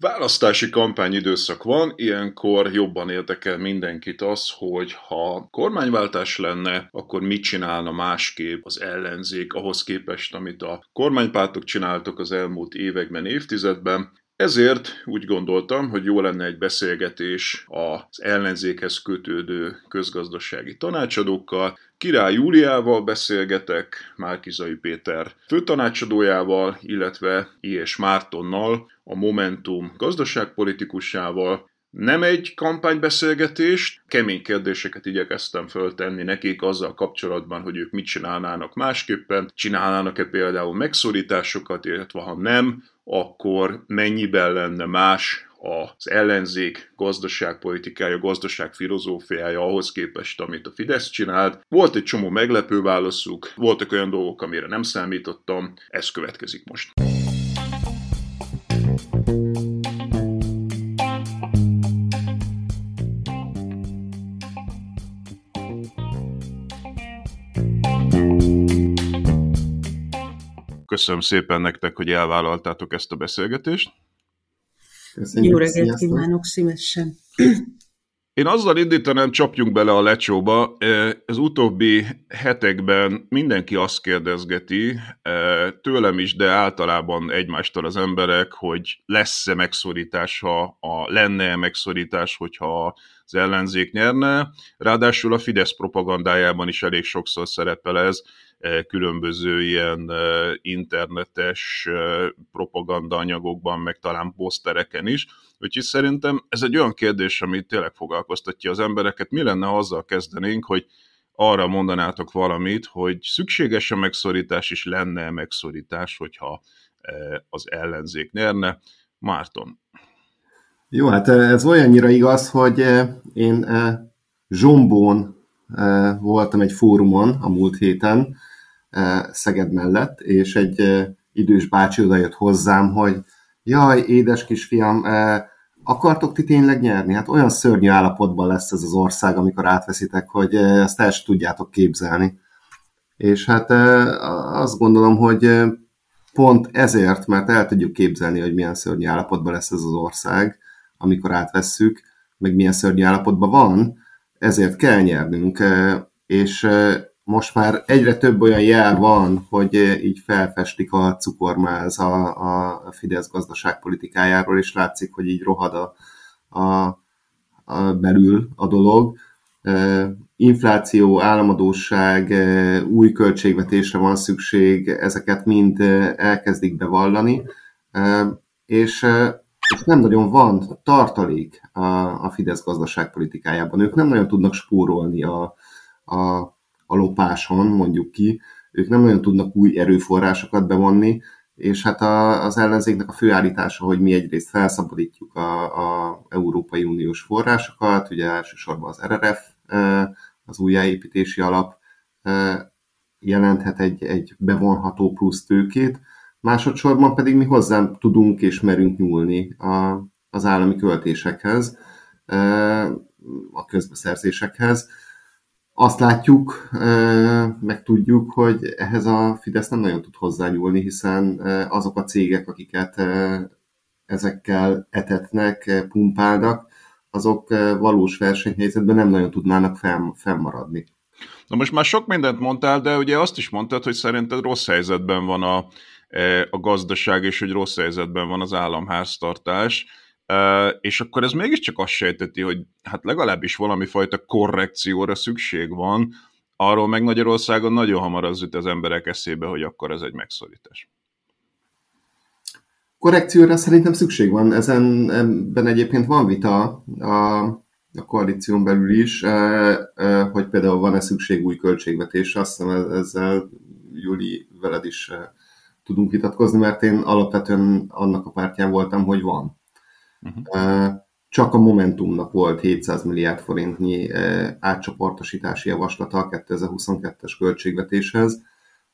Választási kampányidőszak van, ilyenkor jobban érdekel mindenkit az, hogy ha kormányváltás lenne, akkor mit csinálna másképp az ellenzék ahhoz képest, amit a kormánypártok csináltak az elmúlt években, évtizedben, ezért úgy gondoltam, hogy jó lenne egy beszélgetés az ellenzékhez kötődő közgazdasági tanácsadókkal. Király Júliával beszélgetek, Márkizai Péter főtanácsadójával, illetve I.S. Mártonnal, a Momentum gazdaságpolitikusával, nem egy kampánybeszélgetést, kemény kérdéseket igyekeztem föltenni nekik azzal kapcsolatban, hogy ők mit csinálnának másképpen, csinálnának-e például megszorításokat, illetve ha nem, akkor mennyiben lenne más az ellenzék gazdaságpolitikája, gazdaságfilozófiája ahhoz képest, amit a Fidesz csinált. Volt egy csomó meglepő válaszuk, voltak olyan dolgok, amire nem számítottam, ez következik most. Köszönöm szépen nektek, hogy elvállaltátok ezt a beszélgetést. Köszönjük, Jó reggelt kívánok szívesen. Én azzal indítanám, csapjunk bele a lecsóba. Ez utóbbi hetekben mindenki azt kérdezgeti, tőlem is, de általában egymástól az emberek, hogy lesz-e megszorítás, ha a, lenne-e megszorítás, hogyha az ellenzék nyerne. Ráadásul a Fidesz propagandájában is elég sokszor szerepel ez, különböző ilyen internetes propagandaanyagokban, meg talán posztereken is. Úgyhogy szerintem ez egy olyan kérdés, ami tényleg foglalkoztatja az embereket. Mi lenne, ha azzal kezdenénk, hogy arra mondanátok valamit, hogy szükséges a megszorítás, és lenne megszorítás, hogyha az ellenzék nyerne. Márton. Jó, hát ez olyannyira igaz, hogy én Zsombón voltam egy fórumon a múlt héten, Szeged mellett, és egy idős bácsi odajött hozzám, hogy jaj, édes kisfiam, akartok ti tényleg nyerni? Hát olyan szörnyű állapotban lesz ez az ország, amikor átveszitek, hogy ezt el sem tudjátok képzelni. És hát azt gondolom, hogy pont ezért, mert el tudjuk képzelni, hogy milyen szörnyű állapotban lesz ez az ország, amikor átvesszük, meg milyen szörnyű állapotban van, ezért kell nyernünk, és most már egyre több olyan jel van, hogy így felfestik a cukormáz a, a Fidesz gazdaságpolitikájáról, és látszik, hogy így rohad a, a, a belül a dolog. Infláció, államadóság, új költségvetésre van szükség, ezeket mind elkezdik bevallani, és, és nem nagyon van tartalék a, a Fidesz gazdaságpolitikájában. Ők nem nagyon tudnak spórolni a, a a lopáson, mondjuk ki, ők nem nagyon tudnak új erőforrásokat bevonni, és hát a, az ellenzéknek a főállítása, hogy mi egyrészt felszabadítjuk a, a Európai Uniós forrásokat, ugye elsősorban az RRF, az újjáépítési alap jelenthet egy, egy bevonható plusz tőkét, másodszorban pedig mi hozzám tudunk és merünk nyúlni a, az állami költésekhez, a közbeszerzésekhez, azt látjuk, meg tudjuk, hogy ehhez a Fidesz nem nagyon tud hozzányúlni, hiszen azok a cégek, akiket ezekkel etetnek, pumpálnak, azok valós versenyhelyzetben nem nagyon tudnának fel, felmaradni. Na most már sok mindent mondtál, de ugye azt is mondtad, hogy szerinted rossz helyzetben van a, a gazdaság, és hogy rossz helyzetben van az államháztartás. és akkor ez mégiscsak azt sejteti, hogy hát legalábbis valami fajta korrekcióra szükség van, arról meg Magyarországon nagyon hamar az jut az emberek eszébe, hogy akkor ez egy megszorítás. Korrekcióra szerintem szükség van, ezen ebben egyébként van vita a, a koalíción belül is, hogy például van-e szükség új költségvetésre, azt hiszem ezzel Júli veled is tudunk vitatkozni, mert én alapvetően annak a pártján voltam, hogy van. Uh-huh. Csak a Momentumnak volt 700 milliárd forintnyi átcsoportosítási javaslata a 2022-es költségvetéshez.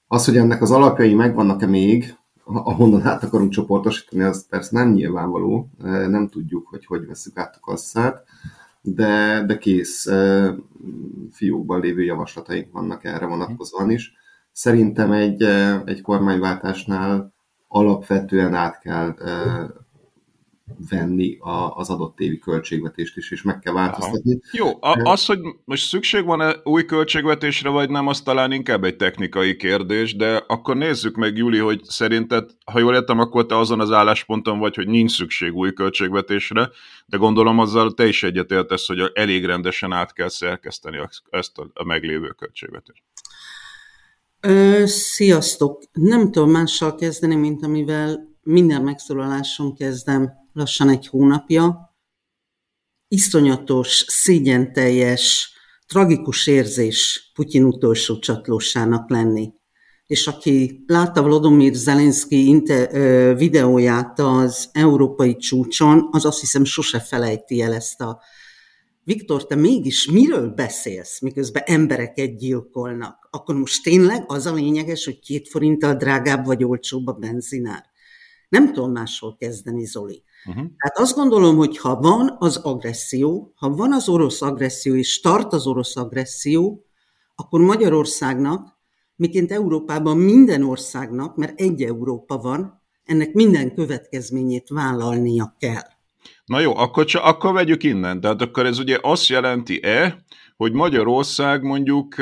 Az, hogy ennek az alapjai megvannak-e még, ahonnan át akarunk csoportosítani, az persze nem nyilvánvaló, nem tudjuk, hogy hogy veszük át a kasszát, de, de kész fiókban lévő javaslataink vannak erre vonatkozóan is. Szerintem egy, egy kormányváltásnál alapvetően át kell venni a, az adott évi költségvetést is, és meg kell változtatni. Aha. Jó, a, az, hogy most szükség van-e új költségvetésre, vagy nem, az talán inkább egy technikai kérdés, de akkor nézzük meg, Júli, hogy szerinted, ha jól értem, akkor te azon az állásponton vagy, hogy nincs szükség új költségvetésre, de gondolom azzal te is egyetértesz, hogy elég rendesen át kell szerkeszteni ezt a, a meglévő költségvetést. Ö, sziasztok! Nem tudom mással kezdeni, mint amivel minden megszólalásom kezdem lassan egy hónapja. Iszonyatos, szégyenteljes, tragikus érzés Putyin utolsó csatlósának lenni. És aki látta Vladimir Zelenszky videóját az európai csúcson, az azt hiszem sose felejti el ezt a Viktor, te mégis miről beszélsz, miközben embereket gyilkolnak? Akkor most tényleg az a lényeges, hogy két forinttal drágább vagy olcsóbb a benzinár? Nem tudom máshol kezdeni, Zoli. Uh-huh. Tehát azt gondolom, hogy ha van az agresszió, ha van az orosz agresszió, és tart az orosz agresszió, akkor Magyarországnak, miként Európában minden országnak, mert egy Európa van, ennek minden következményét vállalnia kell. Na jó, akkor, csak, akkor vegyük innen. Tehát akkor ez ugye azt jelenti-e, hogy Magyarország mondjuk,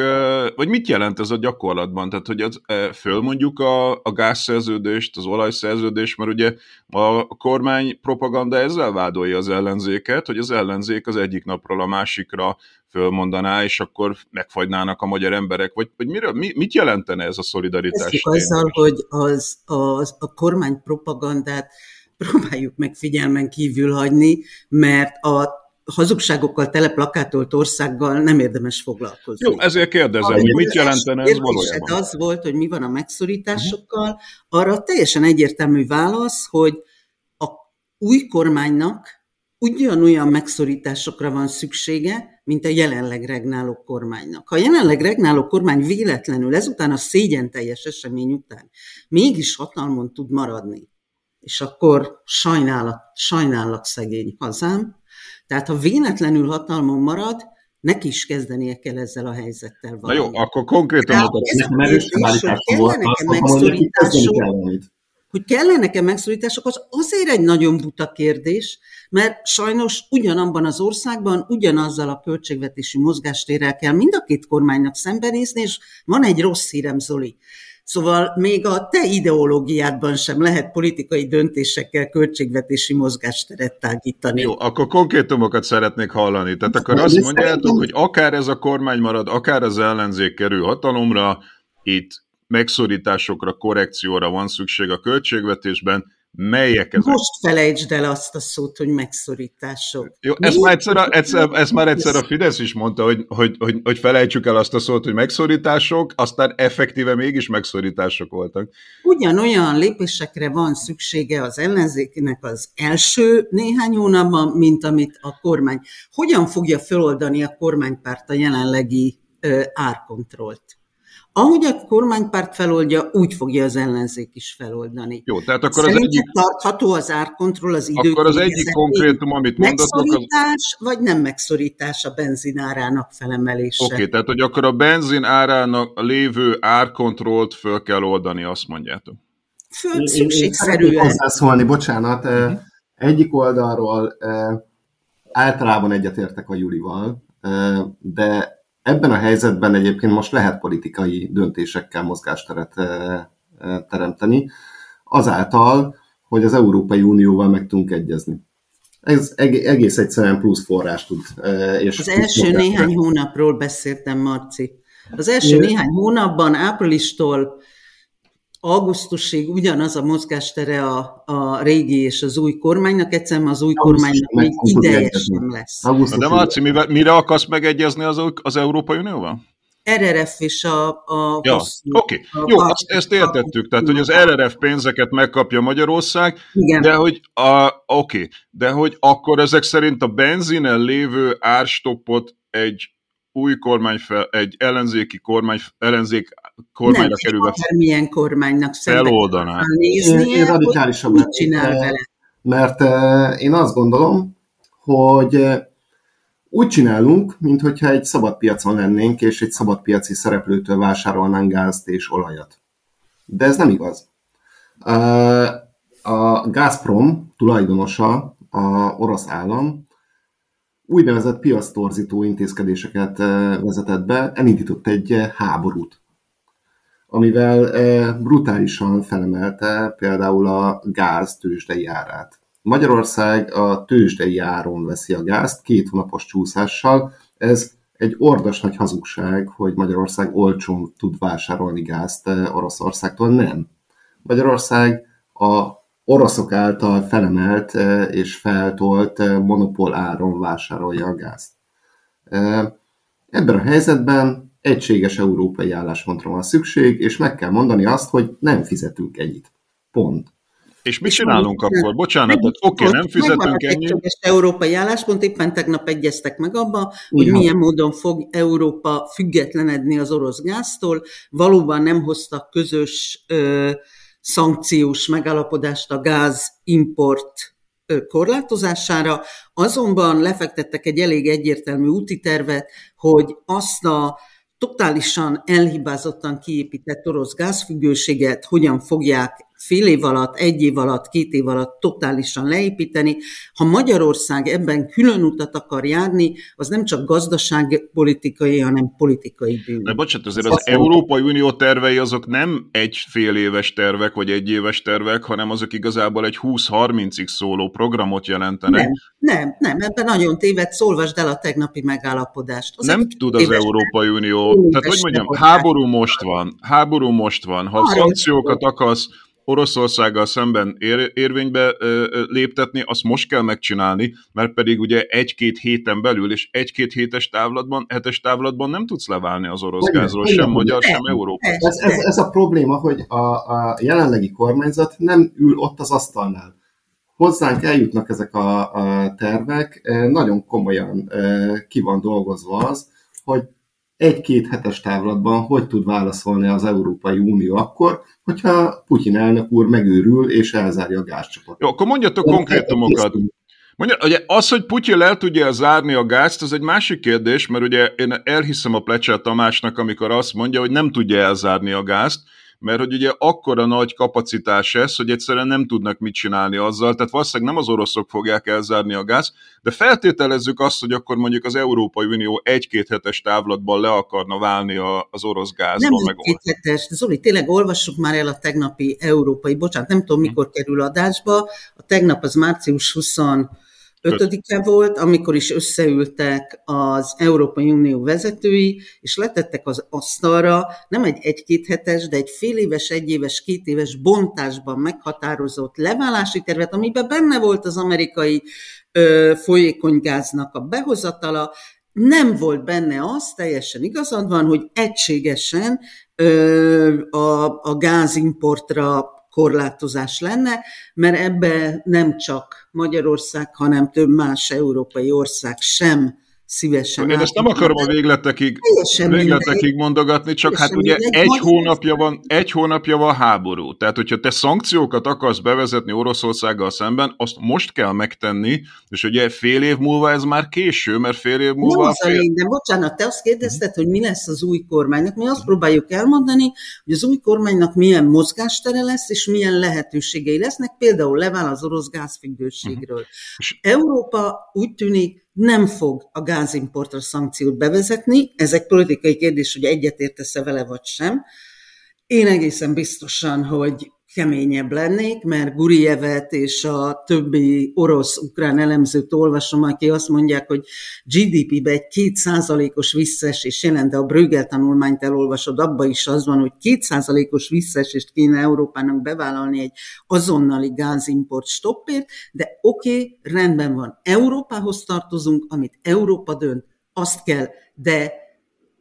vagy mit jelent ez a gyakorlatban? Tehát, hogy az, fölmondjuk a, a gázszerződést, az olajszerződést, mert ugye a kormány propaganda ezzel vádolja az ellenzéket, hogy az ellenzék az egyik napról a másikra fölmondaná, és akkor megfagynának a magyar emberek, vagy, vagy miről, mi, mit jelentene ez a szolidaritás? Ezt azzal, hogy az, az, a kormány propagandát próbáljuk meg figyelmen kívül hagyni, mert a hazugságokkal tele plakátolt országgal nem érdemes foglalkozni. Jó, ezért kérdezem, hogy mit jelentene ez valójában? Az volt, hogy mi van a megszorításokkal, arra teljesen egyértelmű válasz, hogy a új kormánynak ugyanolyan megszorításokra van szüksége, mint a jelenleg regnáló kormánynak. Ha a jelenleg regnáló kormány véletlenül ezután a szégyen teljes esemény után mégis hatalmon tud maradni, és akkor sajnálat, sajnálat szegény hazám, tehát ha véletlenül hatalmon marad, neki is kezdenie kell ezzel a helyzettel valami. Na jó, akkor konkrétan hogy kellene nekem megszorítások, az azért egy nagyon buta kérdés, mert sajnos ugyanabban az országban ugyanazzal a költségvetési mozgástérrel kell mind a két kormánynak szembenézni, és van egy rossz hírem, Zoli. Szóval még a te ideológiádban sem lehet politikai döntésekkel költségvetési mozgásteret tágítani. Jó, akkor konkrétumokat szeretnék hallani. Tehát akkor azt mondjátok, hogy akár ez a kormány marad, akár az ellenzék kerül hatalomra, itt megszorításokra, korrekcióra van szükség a költségvetésben, Melyek ezek? Most felejtsd el azt a szót, hogy megszorítások. Jó, ezt már, egyszer, a, egyszer, ezt már egyszer a Fidesz is mondta, hogy, hogy, hogy, hogy felejtsük el azt a szót, hogy megszorítások, aztán effektíve mégis megszorítások voltak. Ugyanolyan lépésekre van szüksége az ellenzéknek az első néhány hónapban, mint amit a kormány. Hogyan fogja feloldani a kormánypárt a jelenlegi árkontrollt? Ahogy a kormánypárt feloldja, úgy fogja az ellenzék is feloldani. Jó, tehát akkor Szerintem az egyik... tartható az árkontroll az idő. Akkor az egyik konkrétum, amit mondatok... Megszorítás, az... vagy nem megszorítás a benzinárának felemelése? Oké, okay, tehát hogy akkor a benzin árának lévő árkontrollt föl kell oldani, azt mondjátok. Föl, szükségszerűen. Hozzászólni, bocsánat. Uh-huh. Egyik oldalról általában egyetértek a Julival, de Ebben a helyzetben egyébként most lehet politikai döntésekkel mozgásteret eh, eh, teremteni, azáltal, hogy az Európai Unióval meg tudunk egyezni. Ez egész egyszerűen plusz forrás tud. És az első néhány hónapról beszéltem, Marci. Az első néhány hónapban, áprilistól augusztusig ugyanaz a mozgástere a, a régi és az új kormánynak, egyszerűen az új kormánynak még ideje sem lesz. De Marci, mire, mire akarsz megegyezni az, az Európai Unióval? RRF és a... a ja, oké, okay. jó, a, azt, ezt értettük, tehát hogy az RRF pénzeket megkapja Magyarország, igen. de hogy, a, oké, okay, de hogy akkor ezek szerint a benzinen lévő árstoppot egy új kormány, fel, egy ellenzéki kormány, ellenzék kormányra kerülve... Nem, milyen kormánynak feloldaná. Nézni, én, én radikálisabb mit csinál vele. Mert uh, én azt gondolom, hogy uh, úgy csinálunk, mintha egy szabad piacon lennénk, és egy szabad piaci szereplőtől vásárolnánk gázt és olajat. De ez nem igaz. A Gazprom tulajdonosa, a orosz állam, úgynevezett piasztorzító intézkedéseket vezetett be, elindított egy háborút, amivel brutálisan felemelte például a gáz tőzsdei árát. Magyarország a tőzsdei áron veszi a gázt két hónapos csúszással. Ez egy ordas nagy hazugság, hogy Magyarország olcsón tud vásárolni gázt Oroszországtól. Nem. Magyarország a oroszok által felemelt és feltolt monopól áron vásárolja a gázt. Ebben a helyzetben egységes európai álláspontra van szükség, és meg kell mondani azt, hogy nem fizetünk ennyit. Pont. És mit csinálunk akkor? Bocsánat, oké, okay, nem fizetünk ennyit. Egységes európai álláspont, éppen tegnap egyeztek meg abba, hogy Igen. milyen módon fog Európa függetlenedni az orosz gáztól. Valóban nem hoztak közös ö, szankciós megállapodást a gáz import korlátozására, azonban lefektettek egy elég egyértelmű úti tervet, hogy azt a totálisan elhibázottan kiépített orosz gázfüggőséget hogyan fogják fél év alatt, egy év alatt, két év alatt totálisan leépíteni. Ha Magyarország ebben külön utat akar járni, az nem csak gazdaságpolitikai, hanem politikai bűn. De bocsánat, azért az, az Európai Unió tervei azok nem egy fél éves tervek, vagy egy éves tervek, hanem azok igazából egy 20-30-ig szóló programot jelentenek. Nem, nem, nem, ebben nagyon téved, szolvasd el a tegnapi megállapodást. Az nem tud az Európai Unió, tehát hogy mondjam, háború most van, háború most van, ha szankciókat akarsz, Oroszországgal szemben ér, érvénybe ö, léptetni, azt most kell megcsinálni, mert pedig ugye egy-két héten belül, és egy-két hétes távlatban, hetes távlatban nem tudsz leválni az orosz hogy gázról, sem magyar, sem Európa. Ez, ez, ez a probléma, hogy a, a jelenlegi kormányzat nem ül ott az asztalnál. Hozzánk eljutnak ezek a, a tervek, nagyon komolyan ki van dolgozva az, hogy egy-két hetes távlatban hogy tud válaszolni az Európai Unió akkor, hogyha Putyin elnök úr megőrül és elzárja a gázcsapatot. Jó, akkor mondjatok konkrétumokat. Mondja, ugye az, hogy Putyin el tudja zárni a gázt, az egy másik kérdés, mert ugye én elhiszem a Plecser Tamásnak, amikor azt mondja, hogy nem tudja elzárni a gázt, mert hogy ugye akkora nagy kapacitás ez, hogy egyszerűen nem tudnak mit csinálni azzal, tehát valószínűleg nem az oroszok fogják elzárni a gáz, de feltételezzük azt, hogy akkor mondjuk az Európai Unió egy-két hetes távlatban le akarna válni az orosz gázban. Nem egy-két hetes, Zoli, tényleg olvassuk már el a tegnapi európai, bocsánat, nem tudom mikor kerül adásba, a tegnap az március 20 ötödike volt, amikor is összeültek az Európai Unió vezetői, és letettek az asztalra nem egy egy-két hetes, de egy fél éves, egy éves, két éves bontásban meghatározott leválási tervet, amiben benne volt az amerikai ö, folyékonygáznak a behozatala, nem volt benne az, teljesen igazad van, hogy egységesen ö, a, a gázimportra korlátozás lenne, mert ebbe nem csak Magyarország, hanem több más európai ország sem szívesen. Én ezt nem akarom a végletekig, végletekig mondogatni, csak hát ugye egy hónapja, van, egy hónapja van háború. Tehát, hogyha te szankciókat akarsz bevezetni Oroszországgal szemben, azt most kell megtenni, és ugye fél év múlva ez már késő, mert fél év múlva... Nem az fél... a lényeg, de bocsánat, te azt kérdezted, hogy mi lesz az új kormánynak. Mi azt próbáljuk elmondani, hogy az új kormánynak milyen mozgástere lesz, és milyen lehetőségei lesznek, például levál az orosz gázfüggőségről. Uh-huh. Európa úgy tűnik, nem fog a gázimportra szankciót bevezetni, ez egy politikai kérdés, hogy egyetértesz-e vele vagy sem, Én egészen biztosan, hogy keményebb lennék, mert Gurievet és a többi orosz-ukrán elemzőt olvasom, aki azt mondják, hogy GDP-be egy kétszázalékos visszaesés jelent, de a Brüggel tanulmányt elolvasod, abban is az van, hogy kétszázalékos visszaesést kéne Európának bevállalni egy azonnali gázimport stoppért, de oké, okay, rendben van. Európához tartozunk, amit Európa dönt, azt kell, de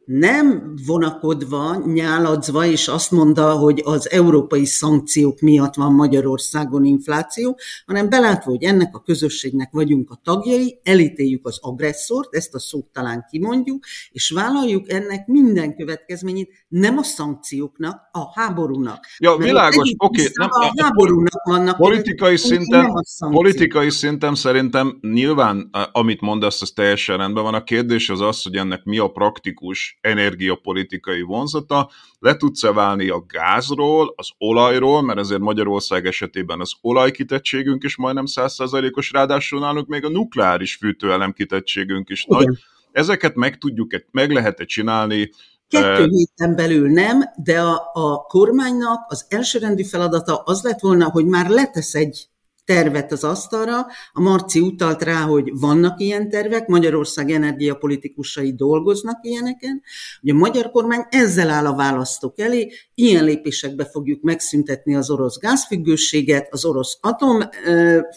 nem vonakodva, nyáladzva, és azt mondta, hogy az európai szankciók miatt van Magyarországon infláció, hanem belátva, hogy ennek a közösségnek vagyunk a tagjai, elítéljük az agresszort, ezt a szót talán kimondjuk, és vállaljuk ennek minden következményét, nem a szankcióknak, a háborúnak. Ja, világos, oké. Okay, a háborúnak vannak. Politikai szinten, politikai szinten szerintem nyilván, amit mondasz, az teljesen rendben van. A kérdés az az, hogy ennek mi a praktikus energiapolitikai vonzata. Le tudsz-e válni a gázról, az olajról, mert ezért Magyarország esetében az olajkitettségünk is majdnem 100%-os, ráadásul nálunk még a nukleáris fűtőelem kitettségünk is Igen. nagy. Ezeket meg tudjuk, meg lehet-e csinálni, Kettő héten belül nem, de a, a kormánynak az elsőrendű feladata az lett volna, hogy már letesz egy tervet az asztalra. A Marci utalt rá, hogy vannak ilyen tervek, Magyarország energiapolitikusai dolgoznak ilyeneken, hogy a magyar kormány ezzel áll a választók elé, ilyen lépésekbe fogjuk megszüntetni az orosz gázfüggőséget, az orosz atom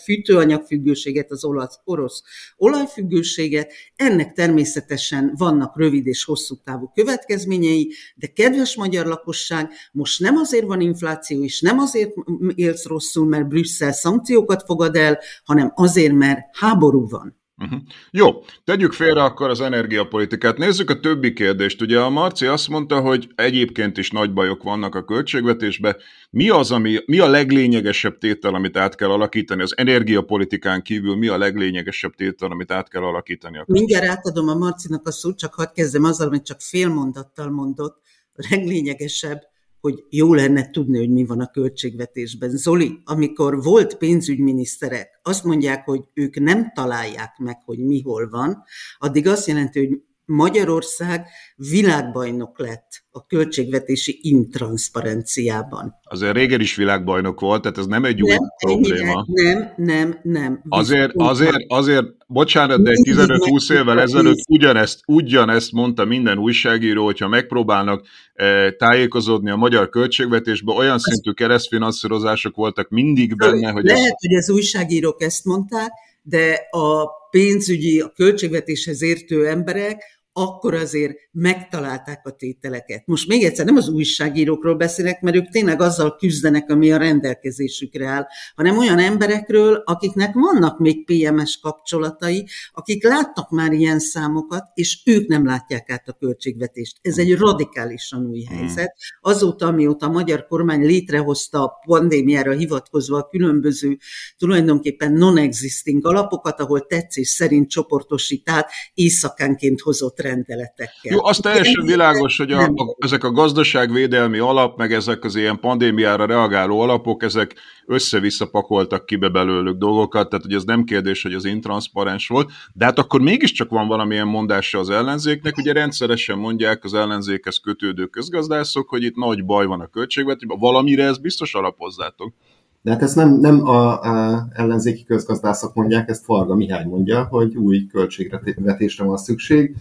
fűtőanyagfüggőséget, az orosz, orosz olajfüggőséget. Ennek természetesen vannak rövid és hosszú távú következményei, de kedves magyar lakosság, most nem azért van infláció, és nem azért élsz rosszul, mert Brüsszel szankció szankciókat fogad el, hanem azért, mert háború van. Uh-huh. Jó, tegyük félre akkor az energiapolitikát. Nézzük a többi kérdést. Ugye a Marci azt mondta, hogy egyébként is nagy bajok vannak a költségvetésben. Mi az, ami, mi a leglényegesebb tétel, amit át kell alakítani? Az energiapolitikán kívül mi a leglényegesebb tétel, amit át kell alakítani? Mindjárt átadom a Marcinak a szót, csak hadd kezdem azzal, amit csak fél mondattal mondott. A leglényegesebb hogy jó lenne tudni, hogy mi van a költségvetésben. Zoli, amikor volt pénzügyminiszterek, azt mondják, hogy ők nem találják meg, hogy mi hol van, addig azt jelenti, hogy Magyarország világbajnok lett a költségvetési intranszparenciában. Azért régen is világbajnok volt, tehát ez nem egy új nem, probléma. Nem, nem, nem. Azért, azért, azért, bocsánat, de 15-20 évvel ezelőtt ugyanezt, ugyanezt mondta minden újságíró, hogyha megpróbálnak eh, tájékozódni a magyar költségvetésbe, olyan szintű keresztfinanszírozások voltak mindig benne, hogy... Lehet, ez... hogy az újságírók ezt mondták, de a pénzügyi, a költségvetéshez értő emberek akkor azért megtalálták a tételeket. Most még egyszer nem az újságírókról beszélek, mert ők tényleg azzal küzdenek, ami a rendelkezésükre áll, hanem olyan emberekről, akiknek vannak még PMS kapcsolatai, akik láttak már ilyen számokat, és ők nem látják át a költségvetést. Ez egy radikálisan új hmm. helyzet. Azóta, amióta a magyar kormány létrehozta a pandémiára hivatkozva a különböző tulajdonképpen non-existing alapokat, ahol tetszés szerint csoportosít át éjszakánként hozott rendeletekkel. Jó, az teljesen világos, hogy a, a, ezek a gazdaságvédelmi alap, meg ezek az ilyen pandémiára reagáló alapok, ezek össze-vissza pakoltak kibe belőlük dolgokat, tehát hogy ez nem kérdés, hogy az intranszparens volt, de hát akkor mégiscsak van valamilyen mondása az ellenzéknek, ugye rendszeresen mondják az ellenzékhez kötődő közgazdászok, hogy itt nagy baj van a költségvetésben, valamire ezt biztos alapozzátok. De hát ezt nem, nem a, a ellenzéki közgazdászok mondják, ezt Farga Mihály mondja, hogy új költségvetésre van szükség,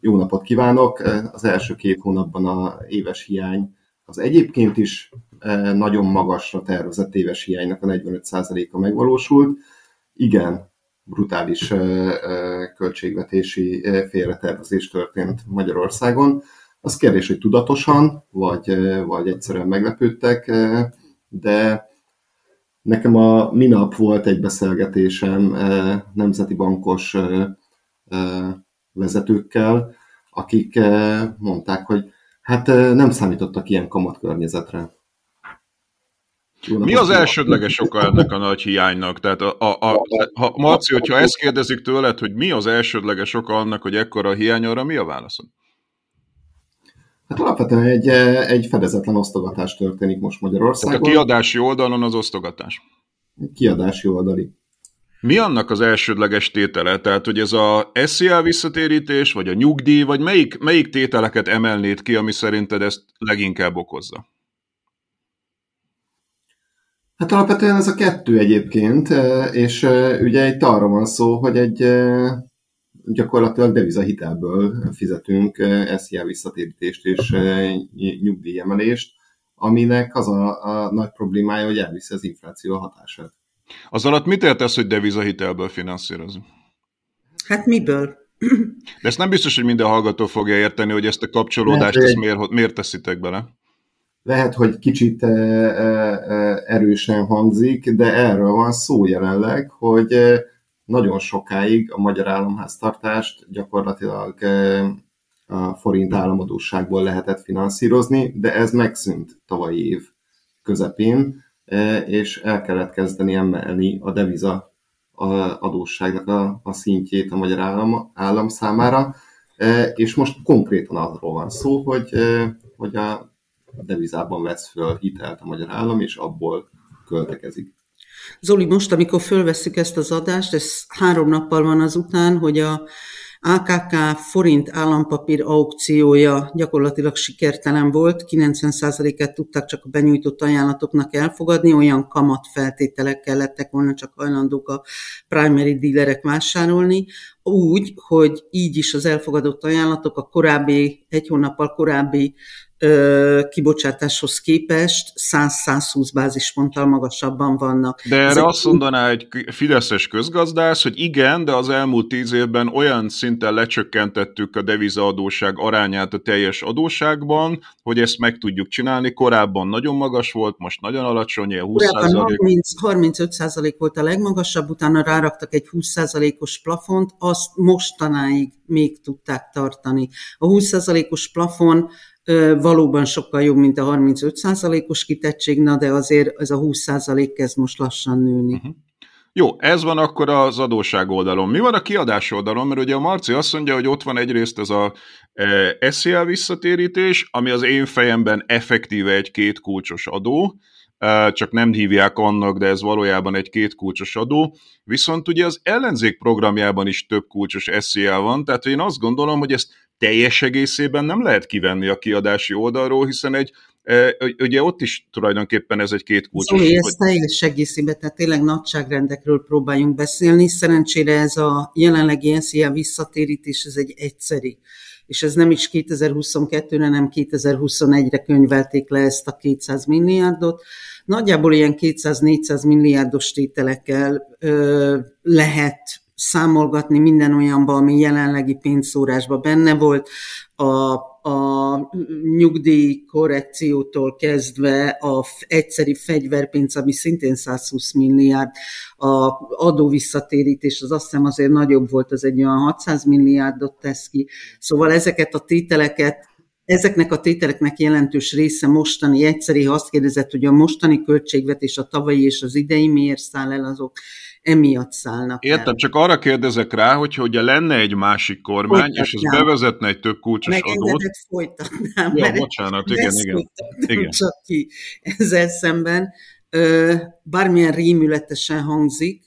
jó napot kívánok! Az első két hónapban a éves hiány az egyébként is nagyon magasra tervezett éves hiánynak a 45%-a megvalósult. Igen, brutális költségvetési félretervezés történt Magyarországon. Az kérdés, hogy tudatosan, vagy, vagy egyszerűen meglepődtek, de nekem a minap volt egy beszélgetésem nemzeti bankos vezetőkkel, akik eh, mondták, hogy hát eh, nem számítottak ilyen kamatkörnyezetre. Mi az elsődleges oka ennek a nagy hiánynak? Tehát a, a, a, ha, Marci, hogyha ezt kérdezik tőled, hogy mi az elsődleges oka annak, hogy ekkora a hiány, arra mi a válaszod? Hát alapvetően egy, eh, egy fedezetlen osztogatás történik most Magyarországon. Tehát a kiadási oldalon az osztogatás. Kiadási oldali. Mi annak az elsődleges tétele? Tehát, hogy ez a SZIA visszatérítés, vagy a nyugdíj, vagy melyik, melyik tételeket emelnéd ki, ami szerinted ezt leginkább okozza? Hát alapvetően ez a kettő egyébként, és ugye itt arra van szó, hogy egy gyakorlatilag devizahitelből fizetünk SZIA visszatérítést és nyugdíjemelést, aminek az a, a nagy problémája, hogy elviszi az infláció hatását. Az alatt mit értesz, hogy devizahitelből finanszírozunk? Hát miből? De ezt nem biztos, hogy minden hallgató fogja érteni, hogy ezt a kapcsolódást ezt miért, miért teszitek bele. Lehet, hogy kicsit erősen hangzik, de erről van szó jelenleg, hogy nagyon sokáig a magyar államháztartást gyakorlatilag a forint államadóságból lehetett finanszírozni, de ez megszűnt tavalyi év közepén, és el kellett kezdeni emelni a deviza adósságnak a, a szintjét a magyar állam, állam számára, és most konkrétan arról van szó, hogy, hogy a devizában vesz föl hitelt a magyar állam, és abból költekezik. Zoli, most, amikor fölveszük ezt az adást, ez három nappal van azután, hogy a AKK forint állampapír aukciója gyakorlatilag sikertelen volt, 90%-et tudták csak a benyújtott ajánlatoknak elfogadni, olyan kamat feltételekkel lettek volna csak hajlandók a primary dealerek vásárolni, úgy, hogy így is az elfogadott ajánlatok a korábbi, egy hónappal korábbi kibocsátáshoz képest 100-120 bázisponttal magasabban vannak. De erre Ezek azt mondaná egy fideszes közgazdász, hogy igen, de az elmúlt tíz évben olyan szinten lecsökkentettük a devizaadóság arányát a teljes adóságban, hogy ezt meg tudjuk csinálni. Korábban nagyon magas volt, most nagyon alacsony, ilyen 20 30, 35 százalék volt a legmagasabb, utána ráraktak egy 20 százalékos plafont, azt mostanáig még tudták tartani. A 20 százalékos plafon valóban sokkal jobb, mint a 35%-os kitettség, na de azért ez a 20% kezd most lassan nőni. Uh-huh. Jó, ez van akkor az adósság oldalon. Mi van a kiadás oldalon? Mert ugye a Marci azt mondja, hogy ott van egyrészt ez a e, SZL visszatérítés, ami az én fejemben effektíve egy két kulcsos adó, e, csak nem hívják annak, de ez valójában egy két kulcsos adó. Viszont ugye az ellenzék programjában is több kulcsos SZL van, tehát én azt gondolom, hogy ezt teljes egészében nem lehet kivenni a kiadási oldalról, hiszen egy e, ugye ott is tulajdonképpen ez egy két kulcsos... Szóval ez teljes egészében, tehát tényleg nagyságrendekről próbáljunk beszélni. Szerencsére ez a jelenlegi SZIA visszatérítés, ez egy egyszeri és ez nem is 2022-re, nem 2021-re könyvelték le ezt a 200 milliárdot. Nagyjából ilyen 200-400 milliárdos tételekkel ö, lehet számolgatni minden olyanba, ami jelenlegi pénzszórásban benne volt, a, a nyugdíj korrekciótól kezdve a egyszeri fegyverpénz, ami szintén 120 milliárd, a adóvisszatérítés az azt hiszem azért nagyobb volt, az egy olyan 600 milliárdot tesz ki. Szóval ezeket a tételeket Ezeknek a tételeknek jelentős része mostani, egyszerű, ha azt kérdezett, hogy a mostani költségvetés, a tavalyi és az idei miért száll el, azok emiatt szállnak Értem, el. csak arra kérdezek rá, hogyha ugye lenne egy másik kormány, Folytatnám. és ez bevezetne egy több kulcsos Megengedett, adót. folytatnám. Ja, bocsánat, igen, igen. igen. Csak ki ezzel szemben. Bármilyen rémületesen hangzik,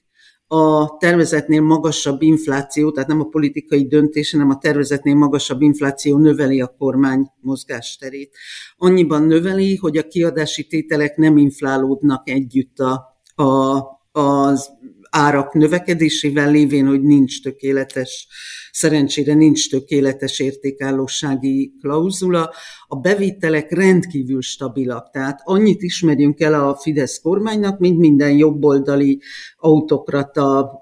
a tervezetnél magasabb infláció, tehát nem a politikai döntés, hanem a tervezetnél magasabb infláció növeli a kormány mozgásterét. Annyiban növeli, hogy a kiadási tételek nem inflálódnak együtt a, a, az árak növekedésével lévén, hogy nincs tökéletes, szerencsére nincs tökéletes értékállósági klauzula. A bevételek rendkívül stabilak, tehát annyit ismerjünk el a Fidesz kormánynak, mint minden jobboldali autokrata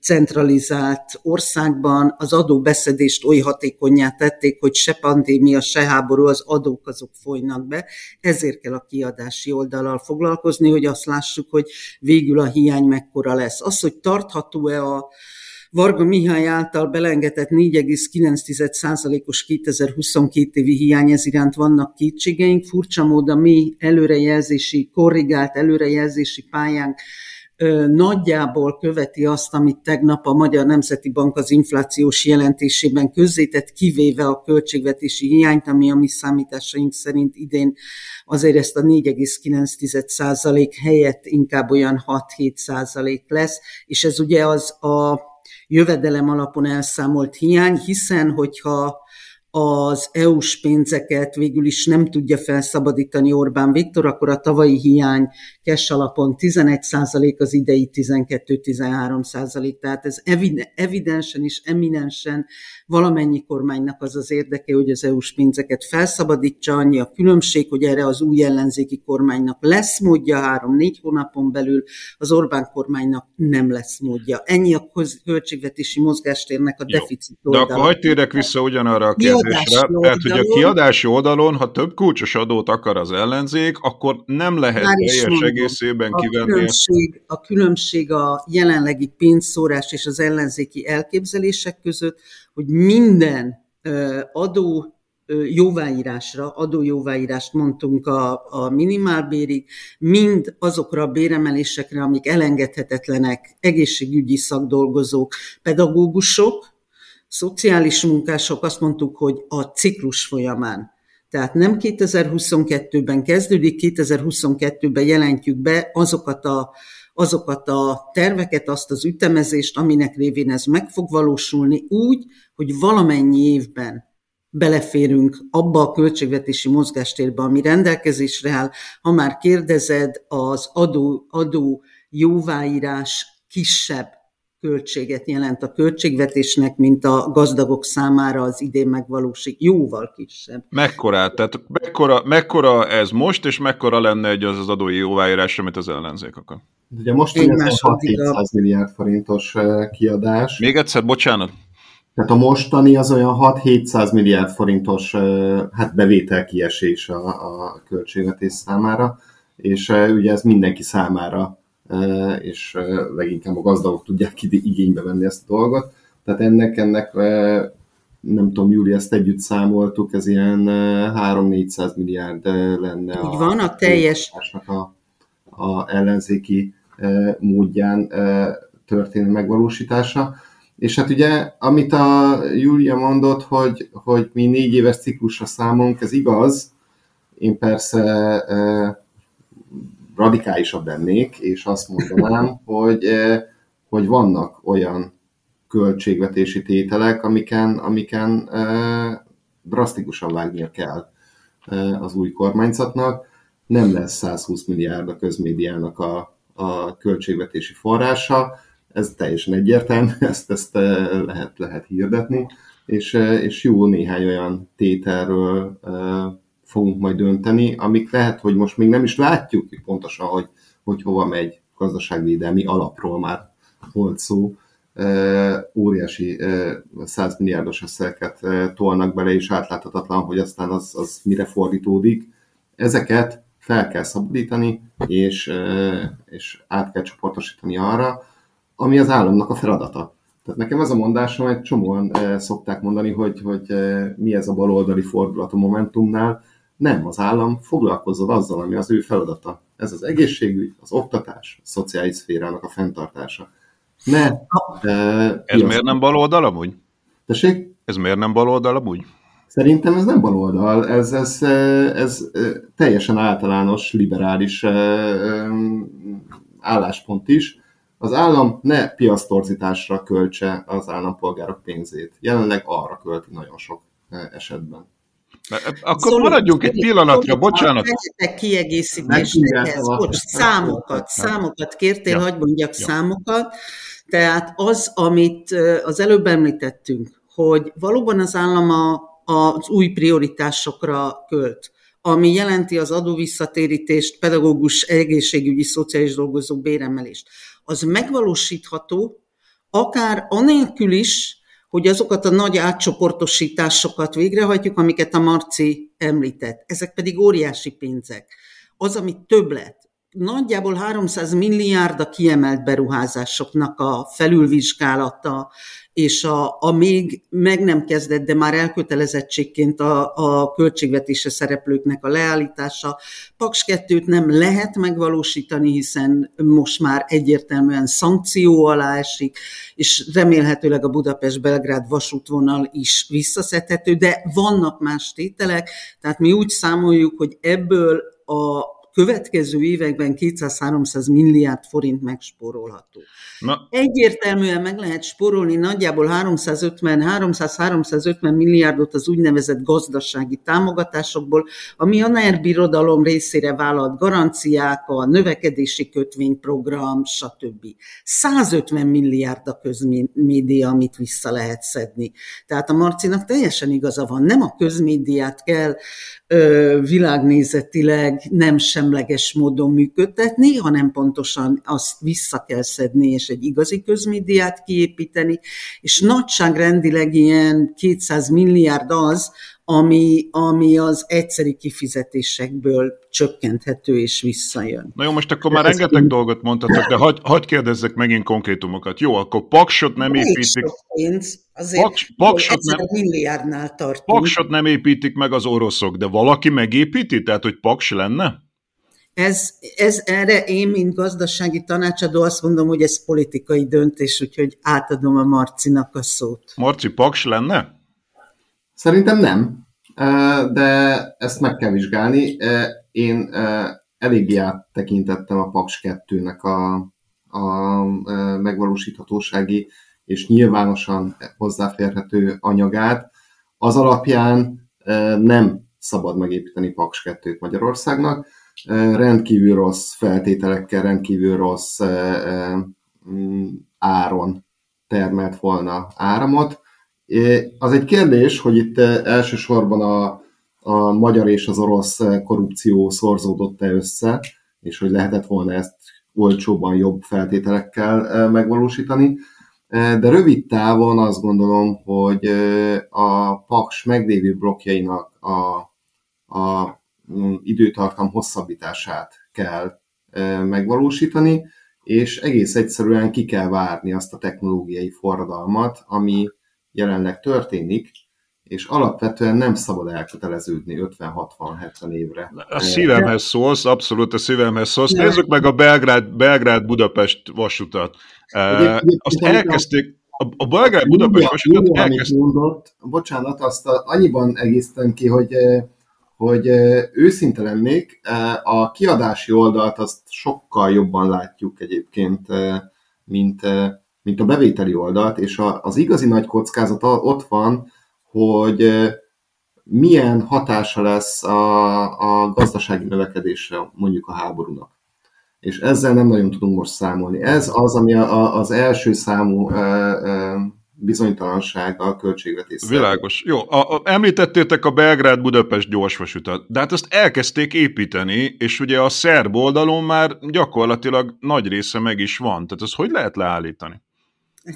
centralizált országban az adóbeszedést oly hatékonyá tették, hogy se pandémia, se háború, az adók azok folynak be. Ezért kell a kiadási oldalal foglalkozni, hogy azt lássuk, hogy végül a hiány mekkora lesz. Az, hogy tartható-e a Varga Mihály által belengedett 4,9%-os 2022 évi hiány ez iránt vannak kétségeink. Furcsa módon mi előrejelzési, korrigált előrejelzési pályánk nagyjából követi azt, amit tegnap a Magyar Nemzeti Bank az inflációs jelentésében közzétett, kivéve a költségvetési hiányt, ami a mi számításaink szerint idén azért ezt a 4,9% helyett inkább olyan 6-7% lesz, és ez ugye az a jövedelem alapon elszámolt hiány, hiszen hogyha az EU-s pénzeket végül is nem tudja felszabadítani Orbán Viktor, akkor a tavalyi hiány cash alapon 11 százalék, az idei 12-13 százalék. Tehát ez evidensen és eminensen valamennyi kormánynak az az érdeke, hogy az EU-s pénzeket felszabadítsa, annyi a különbség, hogy erre az új ellenzéki kormánynak lesz módja három-négy hónapon belül, az Orbán kormánynak nem lesz módja. Ennyi a költségvetési mozgástérnek a deficit oldala. De akkor hagyd térek vissza ugyanarra a kérdésre. Tehát, hogy a kiadási oldalon, ha több kulcsos adót akar az ellenzék, akkor nem lehet teljes egészében a kivenni. Különbség, a különbség a jelenlegi pénzszórás és az ellenzéki elképzelések között, hogy minden adó jóváírásra, adójóváírást mondtunk a, a minimálbérig, mind azokra a béremelésekre, amik elengedhetetlenek, egészségügyi szakdolgozók, pedagógusok, szociális munkások, azt mondtuk, hogy a ciklus folyamán. Tehát nem 2022-ben kezdődik, 2022-ben jelentjük be azokat a, azokat a terveket, azt az ütemezést, aminek révén ez meg fog valósulni úgy, hogy valamennyi évben beleférünk abba a költségvetési mozgástérbe, ami rendelkezésre áll. Ha már kérdezed, az adó, adó jóváírás kisebb költséget jelent a költségvetésnek, mint a gazdagok számára az idén megvalósít, jóval kisebb. Mekkora? Tehát mekkora, mekkora ez most, és mekkora lenne egy az az adói jóváírás, amit az ellenzék akar? Ugye most ez 600 milliárd forintos kiadás. Még egyszer, bocsánat. Tehát a mostani az olyan 6-700 milliárd forintos hát bevétel kiesés a, a költségvetés számára, és ugye ez mindenki számára és leginkább a gazdagok tudják igénybe venni ezt a dolgot. Tehát ennek, ennek nem tudom, Júli, ezt együtt számoltuk, ez ilyen 3-400 milliárd lenne Így a, van, a teljes a, a ellenzéki módján történő megvalósítása. És hát ugye, amit a Júlia mondott, hogy, hogy mi négy éves ciklusra számolunk, ez igaz. Én persze radikálisabb lennék, és azt mondanám, hogy, eh, hogy vannak olyan költségvetési tételek, amiken, amiken eh, drasztikusan vágnia kell eh, az új kormányzatnak. Nem lesz 120 milliárd a közmédiának a, a költségvetési forrása, ez teljesen egyértelmű, ezt, ezt lehet, lehet hirdetni, és, és jó néhány olyan tételről fogunk majd dönteni, amik lehet, hogy most még nem is látjuk pontosan, hogy, hogy hova megy gazdaságvédelmi alapról már volt szó. Óriási 100 milliárdos összeget tolnak bele, és átláthatatlan, hogy aztán az, az mire fordítódik. Ezeket fel kell szabadítani, és, és át kell csoportosítani arra, ami az államnak a feladata. Tehát nekem az a mondásom, egy csomóan szokták mondani, hogy, hogy mi ez a baloldali fordulat a Momentumnál, nem, az állam foglalkozzon azzal, ami az ő feladata. Ez az egészségügy, az oktatás, a szociális szférának a fenntartása. Ne. De, ez miért nem baloldal amúgy? Tessék? Ez miért nem baloldal amúgy? Szerintem ez nem baloldal, ez, ez, ez, ez teljesen általános, liberális álláspont is. Az állam ne piasztorzításra költse az állampolgárok pénzét. Jelenleg arra költi nagyon sok esetben. Akkor szóval, maradjunk egy pillanatra, bocsánat. kiegészítéshez, bocs, számokat, számokat kértél, ja. hagyd mondjak ja. számokat. Tehát az, amit az előbb említettünk, hogy valóban az állam a, az új prioritásokra költ, ami jelenti az adóvisszatérítést, pedagógus, egészségügyi, szociális dolgozó béremelést. Az megvalósítható, akár anélkül is, hogy azokat a nagy átcsoportosításokat végrehajtjuk, amiket a Marci említett. Ezek pedig óriási pénzek. Az, ami többlet, nagyjából 300 milliárd a kiemelt beruházásoknak a felülvizsgálata, és a, a még meg nem kezdett, de már elkötelezettségként a, a költségvetése szereplőknek a leállítása. Paks 2 nem lehet megvalósítani, hiszen most már egyértelműen szankció alá esik, és remélhetőleg a Budapest-Belgrád vasútvonal is visszaszedhető, de vannak más tételek, tehát mi úgy számoljuk, hogy ebből a következő években 200-300 milliárd forint megspórolható. Na. Egyértelműen meg lehet spórolni nagyjából 350-300-350 milliárdot az úgynevezett gazdasági támogatásokból, ami a NER birodalom részére vállalt garanciák, a növekedési kötvényprogram, stb. 150 milliárd a közmédia, amit vissza lehet szedni. Tehát a Marcinak teljesen igaza van, nem a közmédiát kell ö, világnézetileg nem semleges módon működtetni, hanem pontosan azt vissza kell szedni, és egy igazi közmédiát kiépíteni, és nagyságrendileg ilyen 200 milliárd az, ami, ami az egyszeri kifizetésekből csökkenthető és visszajön. Na jó, most akkor már rengeteg én... dolgot mondtatok, de hagy, hagy kérdezzek megint konkrétumokat. Jó, akkor paksot nem építik. Pénz, azért Paks, paksot, nem, milliárdnál tartunk. paksot nem építik meg az oroszok, de valaki megépíti? Tehát, hogy paks lenne? Ez, ez erre én, mint gazdasági tanácsadó azt mondom, hogy ez politikai döntés, úgyhogy átadom a Marcinak a szót. Marci, paks lenne? Szerintem nem, de ezt meg kell vizsgálni. Én eléggé áttekintettem a Paks 2-nek a, a megvalósíthatósági és nyilvánosan hozzáférhető anyagát. Az alapján nem szabad megépíteni Paks 2-t Magyarországnak. Rendkívül rossz feltételekkel, rendkívül rossz áron termelt volna áramot az egy kérdés, hogy itt elsősorban a, a magyar és az orosz korrupció szorzódott-e össze, és hogy lehetett volna ezt olcsóban jobb feltételekkel megvalósítani. De rövid távon azt gondolom, hogy a Paks meglévő blokkjainak a, a mm, időtartam hosszabbítását kell megvalósítani, és egész egyszerűen ki kell várni azt a technológiai forradalmat, ami jelenleg történik, és alapvetően nem szabad elköteleződni 50-60-70 évre. A szívemhez szólsz, abszolút a szívemhez szólsz. Nézzük meg a Belgrád, Belgrád-Budapest vasutat. Uh, azt elkezdték, a, a Belgrád-Budapest vasutat elkezdték. Mondott, bocsánat, azt a, annyiban egészítem ki, hogy hogy őszinte lennék, a kiadási oldalt azt sokkal jobban látjuk egyébként, mint, mint a bevételi oldalt, és az igazi nagy kockázat ott van, hogy milyen hatása lesz a, a gazdasági növekedésre mondjuk a háborúnak. És ezzel nem nagyon tudunk most számolni. Ez az, ami a, az első számú bizonytalansága a költségvetés. Világos. Jó, a, a, említettétek a Belgrád-Budapest gyorsvasutat, de hát ezt elkezdték építeni, és ugye a szerb oldalon már gyakorlatilag nagy része meg is van. Tehát ezt hogy lehet leállítani?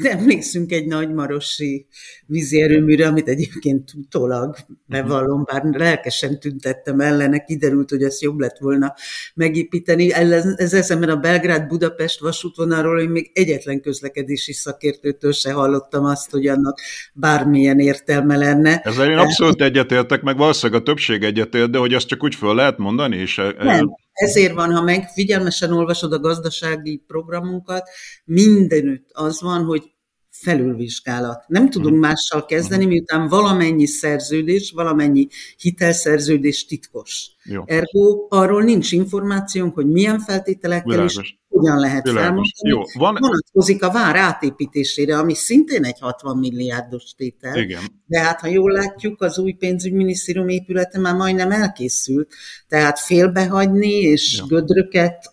emlékszünk egy nagymarosi vízi erőműre, amit egyébként utólag bevallom, bár lelkesen tüntettem ellene, kiderült, hogy ezt jobb lett volna megépíteni. Ez eszemben a Belgrád-Budapest vasútvonalról én még egyetlen közlekedési szakértőtől se hallottam azt, hogy annak bármilyen értelme lenne. Ezzel én abszolút egyetértek, meg valószínűleg a többség egyetért, de hogy azt csak úgy föl lehet mondani? És nem, ezért van, ha meg figyelmesen olvasod a gazdasági programunkat, mindenütt az van, hogy felülvizsgálat. Nem tudunk mhm. mással kezdeni, mhm. miután valamennyi szerződés, valamennyi hitelszerződés titkos. Jó. Ergo arról nincs információnk, hogy milyen feltételekkel Világos. és hogyan lehet felmondani. Jó, van... Vonatkozik a vár átépítésére, ami szintén egy 60 milliárdos tétel. Igen. De hát, ha jól látjuk, az új pénzügyminisztérium épülete már majdnem elkészült. Tehát félbehagyni és ja. gödröket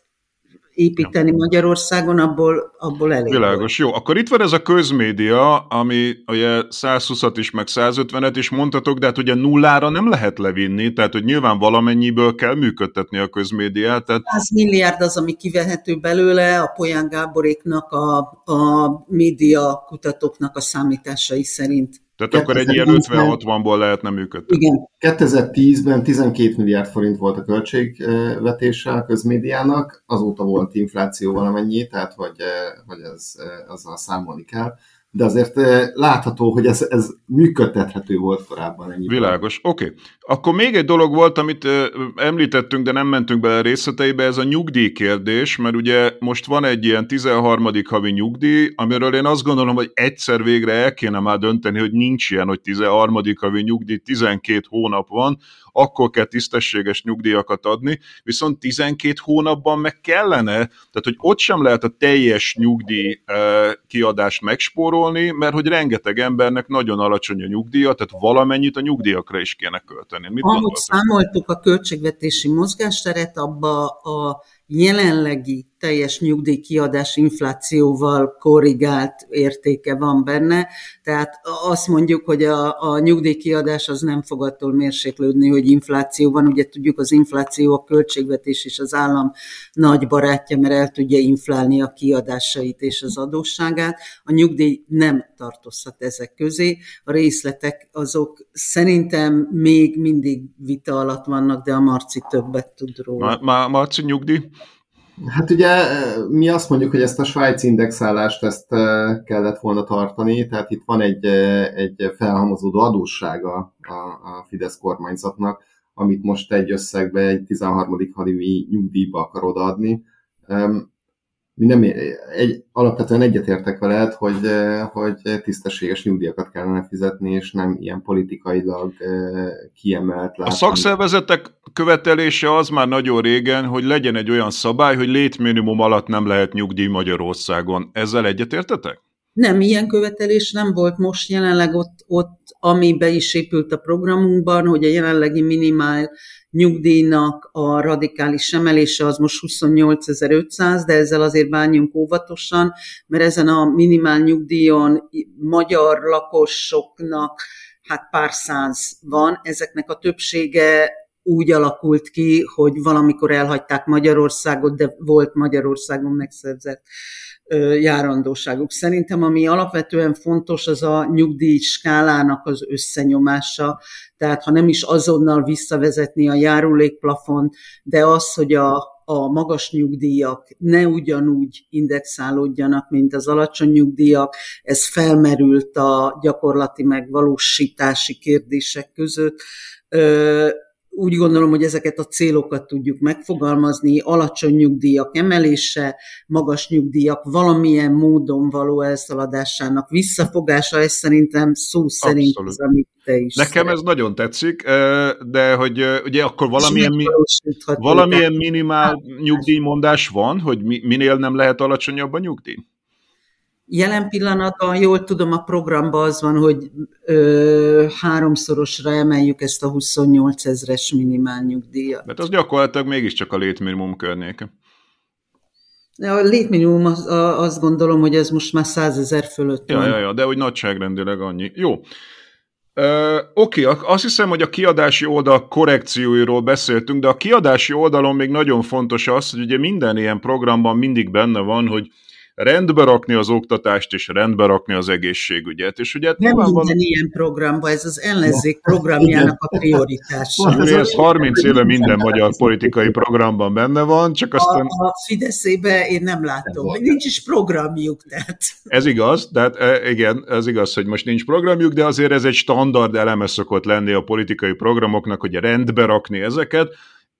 építeni ja. Magyarországon, abból, abból elég. Világos, jó. Akkor itt van ez a közmédia, ami ugye 120-at is, meg 150-et is mondhatok, de hát ugye nullára nem lehet levinni, tehát hogy nyilván valamennyiből kell működtetni a közmédiát. Tehát... 100 milliárd az, ami kivehető belőle, a Polyán Gáboréknak, a, a média kutatóknak a számításai szerint Tehát akkor egy ilyen 50-60-ból lehetne működni. Igen, 2010-ben 12 milliárd forint volt a költségvetése a közmédiának, azóta volt infláció valamennyi, tehát hogy, hogy ez, azzal számolni kell de azért látható, hogy ez, ez működtethető volt korábban. Ennyi Világos, oké. Okay. Akkor még egy dolog volt, amit említettünk, de nem mentünk bele részleteibe, ez a nyugdíj kérdés, mert ugye most van egy ilyen 13. havi nyugdíj, amiről én azt gondolom, hogy egyszer végre el kéne már dönteni, hogy nincs ilyen, hogy 13. havi nyugdíj, 12 hónap van, akkor kell tisztességes nyugdíjakat adni, viszont 12 hónapban meg kellene, tehát hogy ott sem lehet a teljes nyugdíj kiadást megspórolni, mert hogy rengeteg embernek nagyon alacsony a nyugdíja, tehát valamennyit a nyugdíjakra is kéne költeni. Mit Ahogy számoltuk a költségvetési mozgásteret, abba a jelenlegi teljes nyugdíjkiadás inflációval korrigált értéke van benne, tehát azt mondjuk, hogy a, a nyugdíjkiadás az nem fog attól mérséklődni, hogy infláció van. Ugye tudjuk, az infláció a költségvetés és az állam nagy barátja, mert el tudja inflálni a kiadásait és az adósságát. A nyugdíj nem tartozhat ezek közé. A részletek azok szerintem még mindig vita alatt vannak, de a Marci többet tud róla. Ma, Marci nyugdíj? Hát ugye mi azt mondjuk, hogy ezt a Svájc indexálást ezt kellett volna tartani, tehát itt van egy, egy felhamozódó adóssága a, a Fidesz kormányzatnak, amit most egy összegbe, egy 13. havi nyugdíjba akar odaadni mi nem, egy, alapvetően egyetértek veled, hogy, eh, hogy tisztességes nyugdíjakat kellene fizetni, és nem ilyen politikailag eh, kiemelt. Látni. A szakszervezetek követelése az már nagyon régen, hogy legyen egy olyan szabály, hogy létminimum alatt nem lehet nyugdíj Magyarországon. Ezzel egyetértetek? Nem, ilyen követelés nem volt most jelenleg ott, ott, ami be is épült a programunkban, hogy a jelenlegi minimál nyugdíjnak a radikális emelése az most 28.500, de ezzel azért bánjunk óvatosan, mert ezen a minimál nyugdíjon magyar lakosoknak hát pár száz van, ezeknek a többsége úgy alakult ki, hogy valamikor elhagyták Magyarországot, de volt Magyarországon megszerzett járandóságuk. Szerintem ami alapvetően fontos, az a nyugdíj skálának az összenyomása, tehát ha nem is azonnal visszavezetni a járulékplafont, de az, hogy a, a magas nyugdíjak ne ugyanúgy indexálódjanak, mint az alacsony nyugdíjak, ez felmerült a gyakorlati megvalósítási kérdések között úgy gondolom, hogy ezeket a célokat tudjuk megfogalmazni, alacsony nyugdíjak emelése, magas nyugdíjak valamilyen módon való elszaladásának visszafogása, ez szerintem szó szerint Abszolút. az, amit te is Nekem szeret. ez nagyon tetszik, de hogy ugye akkor valamilyen, mi, valamilyen minimál nyugdíjmondás van, hogy minél nem lehet alacsonyabb a nyugdíj? Jelen pillanatban, jól tudom, a programban az van, hogy ö, háromszorosra emeljük ezt a 28 ezres minimál nyugdíjat. Mert az gyakorlatilag mégiscsak a létminimum környéke. A létminimum az, azt gondolom, hogy ez most már 100 ezer fölött ja, van. Ja, ja, de úgy nagyságrendileg annyi. Jó. Uh, Oké, okay, azt hiszem, hogy a kiadási oldal korrekcióiról beszéltünk, de a kiadási oldalon még nagyon fontos az, hogy ugye minden ilyen programban mindig benne van, hogy rendbe rakni az oktatást és rendbe rakni az egészségügyet. És ugye nem minden van... ilyen programba, ez az ellenzék programjának a prioritása. Ez 30 éve minden magyar politikai programban benne van, csak aztán... A, a Fideszébe én nem látom, nincs is programjuk. Tehát. Ez igaz, tehát e, igen, ez igaz, hogy most nincs programjuk, de azért ez egy standard eleme szokott lenni a politikai programoknak, hogy rendbe rakni ezeket.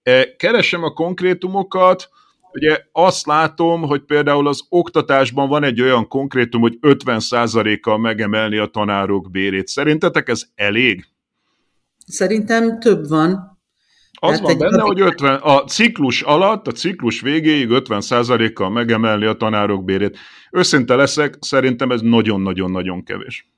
E, keresem a konkrétumokat, Ugye azt látom, hogy például az oktatásban van egy olyan konkrétum, hogy 50%-kal megemelni a tanárok bérét. Szerintetek ez elég? Szerintem több van. Az Tehát van benne, hogy 50, a ciklus alatt, a ciklus végéig 50%-kal megemelni a tanárok bérét. Őszinte leszek, szerintem ez nagyon-nagyon-nagyon kevés.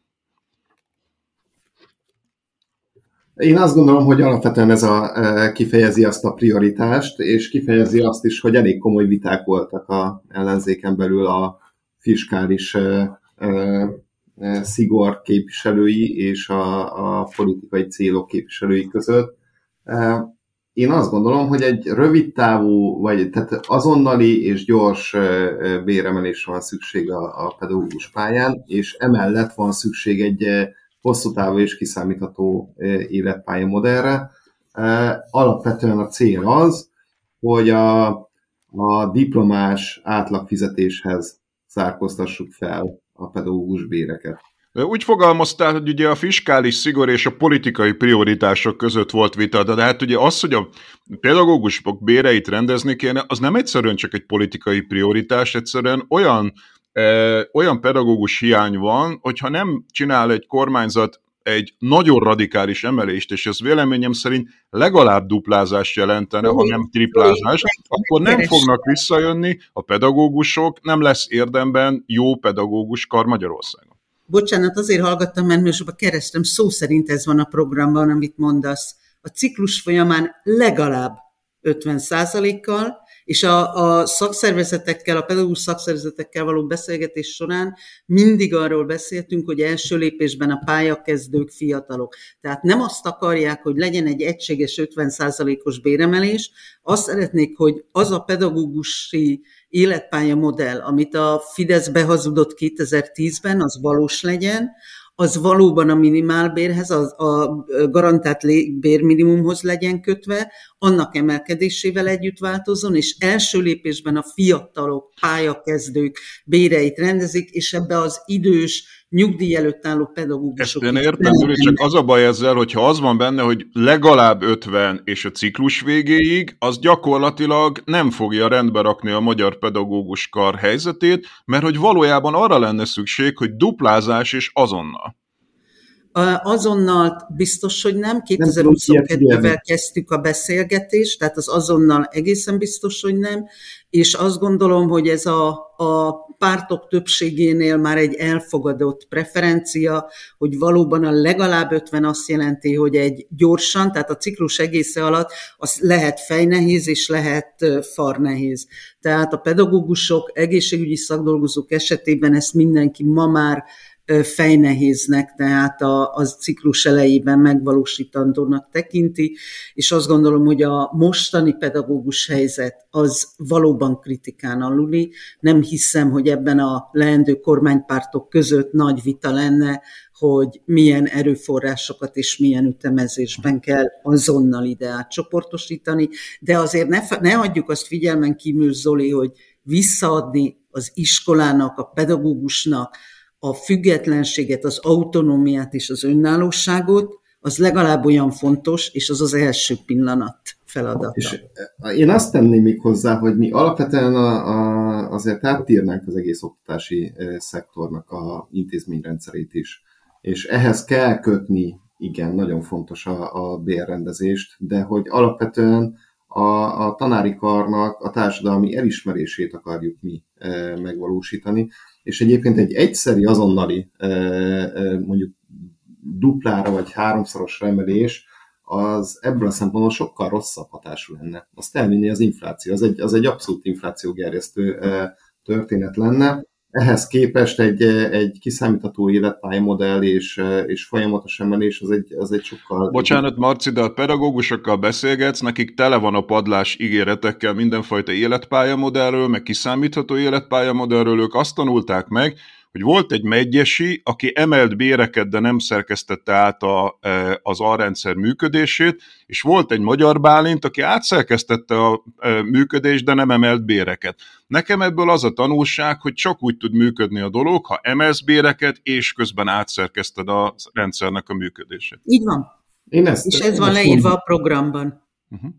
Én azt gondolom, hogy alapvetően ez a, e, kifejezi azt a prioritást, és kifejezi azt is, hogy elég komoly viták voltak a ellenzéken belül a fiskális e, e, szigor képviselői és a, a politikai célok képviselői között. Én azt gondolom, hogy egy rövid távú, vagy tehát azonnali és gyors béremelésre van szükség a, a pedagógus pályán, és emellett van szükség egy hosszú távú és kiszámítható életpályamodellre. Alapvetően a cél az, hogy a, a diplomás átlagfizetéshez szárkoztassuk fel a pedagógus béreket. Úgy fogalmaztál, hogy ugye a fiskális szigor és a politikai prioritások között volt vita, de hát ugye az, hogy a pedagógusok béreit rendezni kéne, az nem egyszerűen csak egy politikai prioritás, egyszerűen olyan, e, olyan pedagógus hiány van, hogyha nem csinál egy kormányzat egy nagyon radikális emelést, és ez véleményem szerint legalább duplázást jelentene, ha nem triplázás, akkor nem fognak visszajönni a pedagógusok, nem lesz érdemben jó pedagógus kar Magyarországon. Bocsánat, azért hallgattam, mert most kerestem, szó szerint ez van a programban, amit mondasz. A ciklus folyamán legalább 50 kal és a, a szakszervezetekkel, a pedagógus szakszervezetekkel való beszélgetés során mindig arról beszéltünk, hogy első lépésben a pályakezdők fiatalok. Tehát nem azt akarják, hogy legyen egy egységes 50%-os béremelés, azt szeretnék, hogy az a pedagógusi életpálya modell, amit a Fidesz behazudott 2010-ben, az valós legyen, az valóban a minimálbérhez, a, a garantált bérminimumhoz legyen kötve, annak emelkedésével együtt változzon, és első lépésben a fiatalok, pályakezdők béreit rendezik, és ebbe az idős, nyugdíj előtt álló pedagógusok. Ezt én értem, Gyuri, csak az a baj ezzel, hogyha az van benne, hogy legalább 50 és a ciklus végéig, az gyakorlatilag nem fogja rendbe rakni a magyar pedagógus kar helyzetét, mert hogy valójában arra lenne szükség, hogy duplázás és azonnal. Azonnal biztos, hogy nem. 2022-vel kezdtük a beszélgetést, tehát az azonnal egészen biztos, hogy nem. És azt gondolom, hogy ez a, a pártok többségénél már egy elfogadott preferencia, hogy valóban a legalább 50 azt jelenti, hogy egy gyorsan, tehát a ciklus egésze alatt az lehet fejnehéz és lehet farnehéz. Tehát a pedagógusok, egészségügyi szakdolgozók esetében ezt mindenki ma már fejnehéznek, tehát a, az ciklus elejében megvalósítandónak tekinti, és azt gondolom, hogy a mostani pedagógus helyzet az valóban kritikán aluli. Nem hiszem, hogy ebben a leendő kormánypártok között nagy vita lenne, hogy milyen erőforrásokat és milyen ütemezésben kell azonnal ide átcsoportosítani, de azért ne, ne adjuk azt figyelmen kívül, Zoli, hogy visszaadni az iskolának, a pedagógusnak, a függetlenséget, az autonómiát és az önállóságot, az legalább olyan fontos, és az az első pillanat feladata. És eh, én azt tenném még hozzá, hogy mi alapvetően a, a, azért átírnánk az egész oktatási eh, szektornak a intézményrendszerét is. És ehhez kell kötni, igen, nagyon fontos a, a bérrendezést, de hogy alapvetően a, a tanári karnak a társadalmi elismerését akarjuk mi e, megvalósítani, és egyébként egy egyszeri azonnali mondjuk duplára vagy háromszoros emelés, az ebből a szempontból sokkal rosszabb hatású lenne. Azt elvinni az infláció, az egy, az egy abszolút inflációgerjesztő történet lenne. Ehhez képest egy, egy kiszámítható életpályamodell és, és folyamatos emelés az egy, az egy sokkal... Bocsánat, Marci, de a pedagógusokkal beszélgetsz, nekik tele van a padlás ígéretekkel mindenfajta életpályamodellről, meg kiszámítható életpályamodellről, ők azt tanulták meg, hogy volt egy megyesi, aki emelt béreket, de nem szerkesztette át a, e, az alrendszer működését, és volt egy magyar bálint, aki átszerkesztette a e, működést, de nem emelt béreket. Nekem ebből az a tanulság, hogy csak úgy tud működni a dolog, ha emelsz béreket, és közben átszerkeszted a rendszernek a működését. Így van. Én ezt, és ez van leírva mondom. a programban. Uh-huh.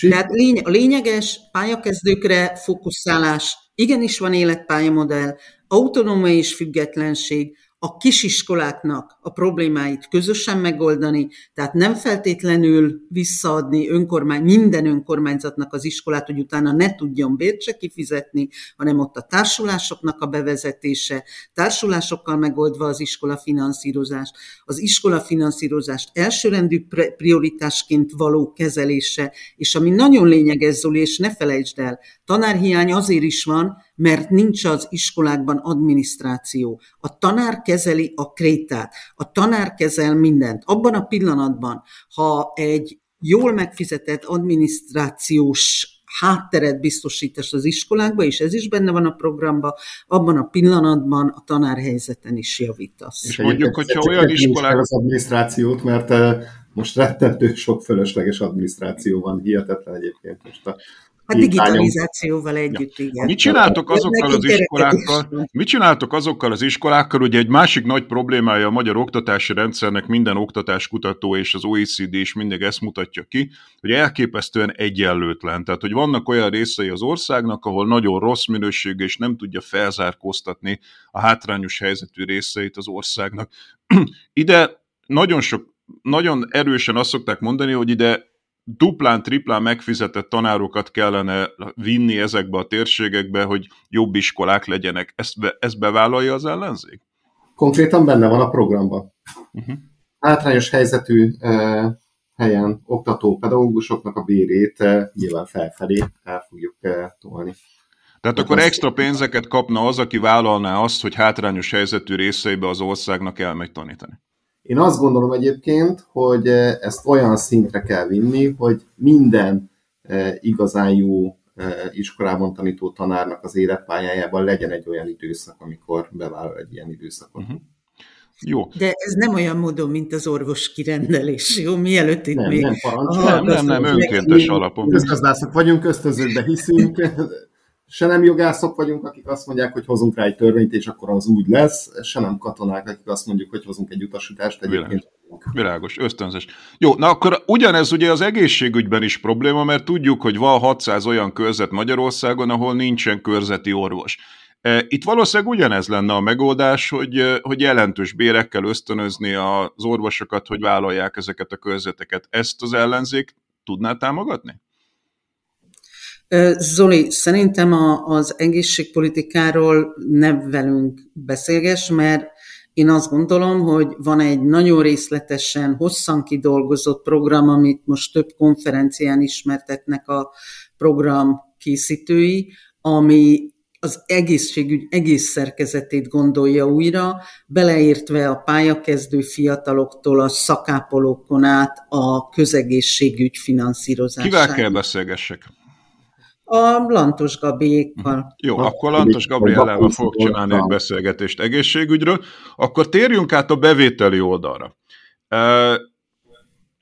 Tehát lény- a lényeges pályakezdőkre fókuszálás, igenis van életpályamodell, autonómia és függetlenség, a kisiskoláknak a problémáit közösen megoldani, tehát nem feltétlenül visszaadni önkormány, minden önkormányzatnak az iskolát, hogy utána ne tudjon bért se kifizetni, hanem ott a társulásoknak a bevezetése, társulásokkal megoldva az iskola finanszírozást, az iskola finanszírozást elsőrendű prioritásként való kezelése, és ami nagyon lényeges, Zoli, és ne felejtsd el, tanárhiány azért is van, mert nincs az iskolákban adminisztráció. A tanár kezeli a krétát, a tanár kezel mindent. Abban a pillanatban, ha egy jól megfizetett adminisztrációs hátteret biztosítasz az iskolákba, és ez is benne van a programban, abban a pillanatban a tanárhelyzeten is javítasz. És mondjuk, hogyha olyan iskolák... Az adminisztrációt, mert most rettentő sok fölösleges adminisztráció van, hihetetlen egyébként most a a digitalizációval együtt, ja. igen. Mit csináltok azokkal az iskolákkal? Mit csináltok azokkal az iskolákkal? Ugye egy másik nagy problémája a magyar oktatási rendszernek minden oktatáskutató és az OECD is mindig ezt mutatja ki, hogy elképesztően egyenlőtlen. Tehát, hogy vannak olyan részei az országnak, ahol nagyon rossz minőség és nem tudja felzárkóztatni a hátrányos helyzetű részeit az országnak. Ide nagyon sok nagyon erősen azt szokták mondani, hogy ide duplán, triplán megfizetett tanárokat kellene vinni ezekbe a térségekbe, hogy jobb iskolák legyenek. Ezt, be, ezt bevállalja az ellenzék? Konkrétan benne van a programban. Uh-huh. Hátrányos helyzetű uh, helyen oktató pedagógusoknak a bérét uh, nyilván felfelé el fogjuk uh, tolni. Tehát akkor extra pénzeket kapna az, aki vállalná azt, hogy hátrányos helyzetű részeibe az országnak elmegy tanítani. Én azt gondolom egyébként, hogy eh, ezt olyan szintre kell vinni, hogy minden eh, igazán jó eh, iskolában tanító tanárnak az életpályájában legyen egy olyan időszak, amikor bevállal egy ilyen időszakot. Uh-huh. Jó. De ez nem olyan módon, mint az orvos kirendelés, jó? Mielőtt itt nem, még... Nem, parancs, nem, nem, nem, önkéntes alapon. Közgazdászok vagyunk, köztözőkbe hiszünk, se nem jogászok vagyunk, akik azt mondják, hogy hozunk rá egy törvényt, és akkor az úgy lesz, se nem katonák, akik azt mondjuk, hogy hozunk egy utasítást egyébként. Világos, ösztönzés. Jó, na akkor ugyanez ugye az egészségügyben is probléma, mert tudjuk, hogy van 600 olyan körzet Magyarországon, ahol nincsen körzeti orvos. E, itt valószínűleg ugyanez lenne a megoldás, hogy, hogy jelentős bérekkel ösztönözni az orvosokat, hogy vállalják ezeket a körzeteket. Ezt az ellenzék tudná támogatni? Zoli, szerintem a, az egészségpolitikáról ne velünk beszélges, mert én azt gondolom, hogy van egy nagyon részletesen, hosszan kidolgozott program, amit most több konferencián ismertetnek a program készítői, ami az egészségügy egész szerkezetét gondolja újra, beleértve a pályakezdő fiataloktól a szakápolókon át a közegészségügy finanszírozásáig. Kivel kell beszélgessek? A Lantos Gabiékkal. Jó, akkor Lantos Gabriellával fogok csinálni egy beszélgetést egészségügyről. Akkor térjünk át a bevételi oldalra.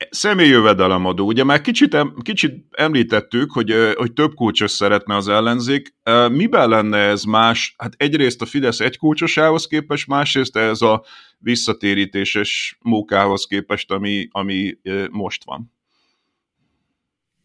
Személyjövedelemadó. Ugye már kicsit, kicsit említettük, hogy, hogy több kulcsos szeretne az ellenzék. Miben lenne ez más? Hát egyrészt a Fidesz egy kulcsosához képest, másrészt ez a visszatérítéses mókához képest, ami, ami most van.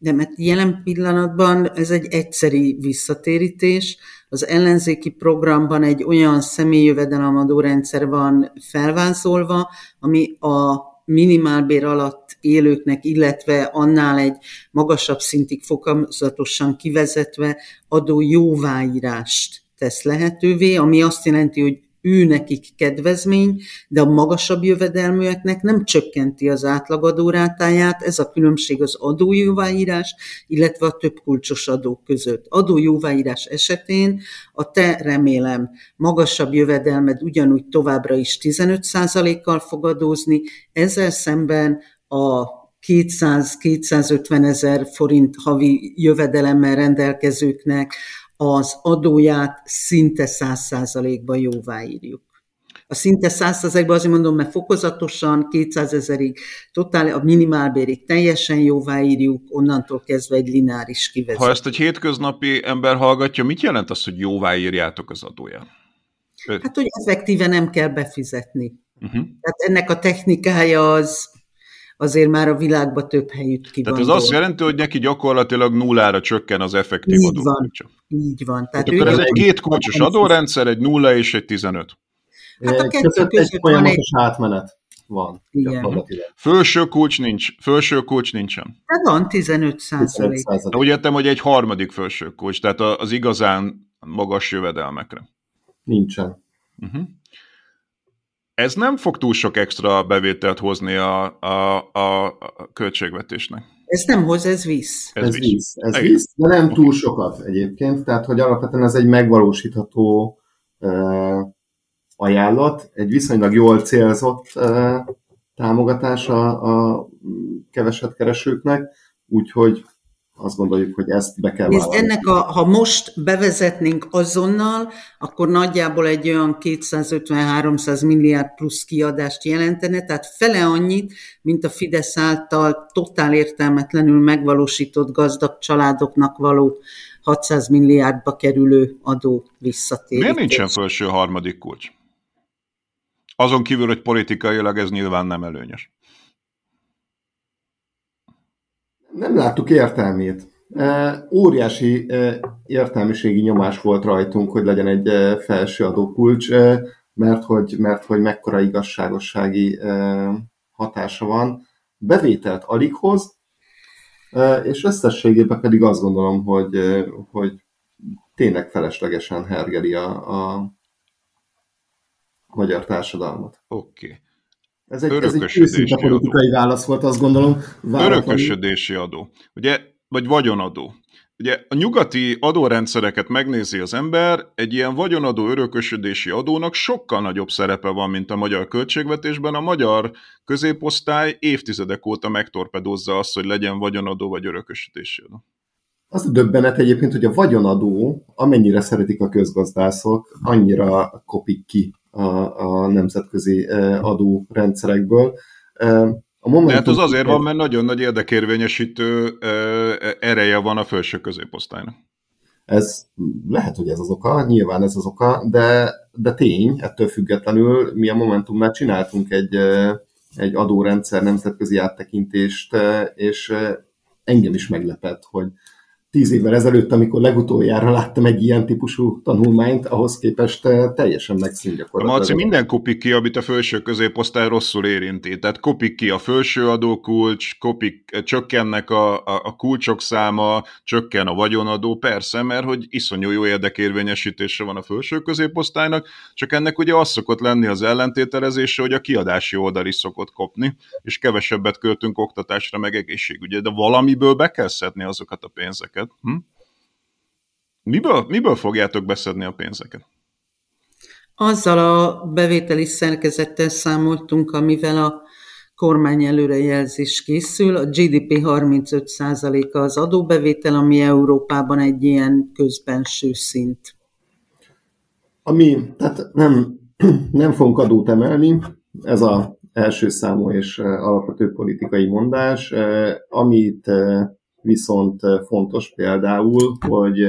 De mert jelen pillanatban ez egy egyszeri visszatérítés. Az ellenzéki programban egy olyan személyjövedelemadó rendszer van felvázolva, ami a minimálbér alatt élőknek, illetve annál egy magasabb szintig fokozatosan kivezetve adó jóváírást tesz lehetővé, ami azt jelenti, hogy ő nekik kedvezmény, de a magasabb jövedelműeknek nem csökkenti az átlagadórátáját, ez a különbség az adójóváírás, illetve a több kulcsos adók között. Adójóváírás esetén a te remélem magasabb jövedelmed ugyanúgy továbbra is 15%-kal fog adózni, ezzel szemben a 200-250 ezer forint havi jövedelemmel rendelkezőknek az adóját szinte száz százalékban jóváírjuk. A szinte száz százalékban azért mondom, mert fokozatosan 200 ezerig, totál, a minimálbérig teljesen jóváírjuk, onnantól kezdve egy lineáris kivezetés. Ha ezt egy hétköznapi ember hallgatja, mit jelent az, hogy jóváírjátok az adóját? Hát, hogy effektíve nem kell befizetni. Uh-huh. Tehát ennek a technikája az azért már a világban több helyütt ki Tehát ez azt jelenti, hogy neki gyakorlatilag nullára csökken az effektív Így van, így van. Tehát, Tehát akkor ez egy két kulcsos adórendszer, egy nulla és egy 15. Hát a kettő között, között egy átmenet van. Igen. Fölső kulcs nincs, fölső kulcs nincsen. Hát van 15 százalék. Úgy értem, hogy egy harmadik fölső kulcs, tehát az igazán magas jövedelmekre. Nincsen. Uh-huh ez nem fog túl sok extra bevételt hozni a, a, a, a költségvetésnek. Ez nem hoz, ez visz. Ez, ez visz. visz. Ez visz, de nem túl sokat egyébként, tehát hogy alapvetően ez egy megvalósítható uh, ajánlat, egy viszonylag jól célzott uh, támogatás a, a keveset keresőknek, úgyhogy azt gondoljuk, hogy ezt be kell vállalni. ennek a, ha most bevezetnénk azonnal, akkor nagyjából egy olyan 250-300 milliárd plusz kiadást jelentene, tehát fele annyit, mint a Fidesz által totál értelmetlenül megvalósított gazdag családoknak való 600 milliárdba kerülő adó visszatérítés. Miért nincsen felső harmadik kulcs? Azon kívül, hogy politikailag ez nyilván nem előnyös. Nem láttuk értelmét. Óriási értelmiségi nyomás volt rajtunk, hogy legyen egy felső adókulcs, mert hogy, mert hogy mekkora igazságossági hatása van. Bevételt alig hoz, és összességében pedig azt gondolom, hogy, hogy tényleg feleslegesen hergeli a, a magyar Oké. Okay. Ez egy, ez egy őszinte politikai válasz volt, azt gondolom. Váratlan. Örökösödési adó. Ugye, vagy vagyonadó. Ugye a nyugati adórendszereket megnézi az ember, egy ilyen vagyonadó örökösödési adónak sokkal nagyobb szerepe van, mint a magyar költségvetésben. A magyar középosztály évtizedek óta megtorpedozza azt, hogy legyen vagyonadó vagy örökösödési adó. Az a döbbenet egyébként, hogy a vagyonadó, amennyire szeretik a közgazdászok, annyira kopik ki a, a nemzetközi e, adórendszerekből. E, a Momentum... hát az azért van, mert nagyon nagy érdekérvényesítő e, ereje van a felső középosztálynak. Ez lehet, hogy ez az oka, nyilván ez az oka, de, de tény, ettől függetlenül mi a Momentumnál csináltunk egy, egy adórendszer nemzetközi áttekintést, és engem is meglepett, hogy tíz évvel ezelőtt, amikor legutoljára láttam egy ilyen típusú tanulmányt, ahhoz képest eh, teljesen megszűnt gyakorlatilag. Marci, minden kopik ki, amit a felső középosztály rosszul érinti. Tehát kopik ki a felső adókulcs, kopik, eh, csökkennek a, a, a kulcsok száma, csökken a vagyonadó, persze, mert hogy iszonyú jó érdekérvényesítése van a felső középosztálynak, csak ennek ugye az szokott lenni az ellentételezése, hogy a kiadási oldal is szokott kopni, és kevesebbet költünk oktatásra, meg egészségügyre, de valamiből be kell szedni azokat a pénzeket pénzeket. Hm? Miből, miből fogjátok beszedni a pénzeket? Azzal a bevételi szerkezettel számoltunk, amivel a kormány előrejelzés készül. A GDP 35%-a az adóbevétel, ami Európában egy ilyen közbenső szint. Ami, tehát nem, nem fogunk adót emelni, ez az első számú és alapvető politikai mondás. Amit viszont fontos például, hogy,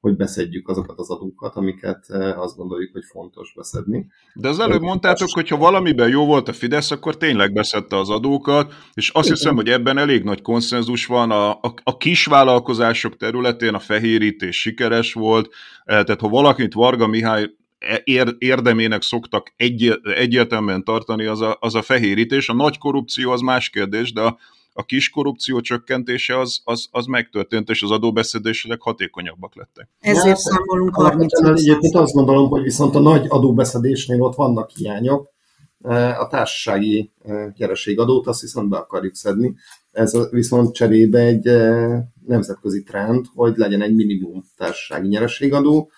hogy beszedjük azokat az adókat, amiket azt gondoljuk, hogy fontos beszedni. De az előbb mondtátok, hogy ha valamiben jó volt a Fidesz, akkor tényleg beszedte az adókat, és azt hiszem, hogy ebben elég nagy konszenzus van. A, a, a kisvállalkozások területén a fehérítés sikeres volt, tehát ha valakit Varga Mihály e, érdemének szoktak egy, egyértelműen tartani, az a, az a fehérítés. A nagy korrupció az más kérdés, de a, a kis korrupció csökkentése az, az, az megtörtént, és az adóbeszedések hatékonyabbak lettek. Ezért számolunk 30 Egyébként azt gondolom, hogy viszont a nagy adóbeszedésnél ott vannak hiányok. E, a társasági nyereségadót azt viszont be akarjuk szedni. Ez viszont cserébe egy e, nemzetközi trend, hogy legyen egy minimum társasági nyereségadó.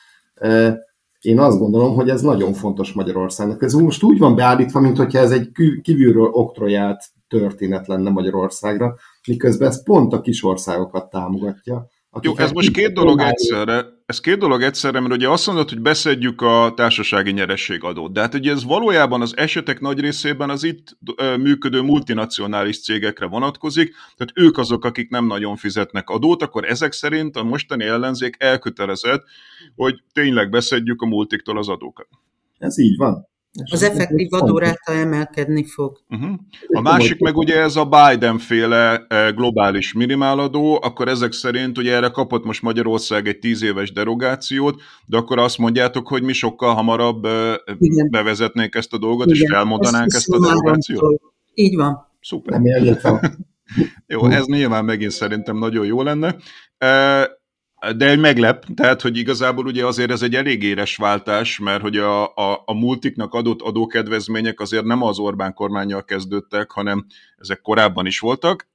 Én azt gondolom, hogy ez nagyon fontos Magyarországnak. Ez most úgy van beállítva, mint hogyha ez egy kívülről oktrojált történet lenne Magyarországra, miközben ez pont a kis országokat támogatja. Jó, ez most két dolog egyszerre. Ez két dolog egyszerre, mert ugye azt mondod, hogy beszedjük a társasági nyerességadót, de hát ugye ez valójában az esetek nagy részében az itt működő multinacionális cégekre vonatkozik, tehát ők azok, akik nem nagyon fizetnek adót, akkor ezek szerint a mostani ellenzék elkötelezett, hogy tényleg beszedjük a multiktól az adókat. Ez így van. Az effektív adóráta emelkedni fog. Uh-huh. A másik meg ugye ez a Biden-féle eh, globális minimáladó, akkor ezek szerint ugye erre kapott most Magyarország egy tíz éves derogációt, de akkor azt mondjátok, hogy mi sokkal hamarabb eh, Igen. bevezetnénk ezt a dolgot, Igen. és felmondanánk ezt, ezt a derogációt? Így van. Szuper. Jó, ez nyilván megint szerintem nagyon jó lenne. Eh, de egy meglep, tehát, hogy igazából ugye azért ez egy elég éres váltás, mert hogy a, a, a multiknak adott adókedvezmények azért nem az Orbán kormányjal kezdődtek, hanem ezek korábban is voltak,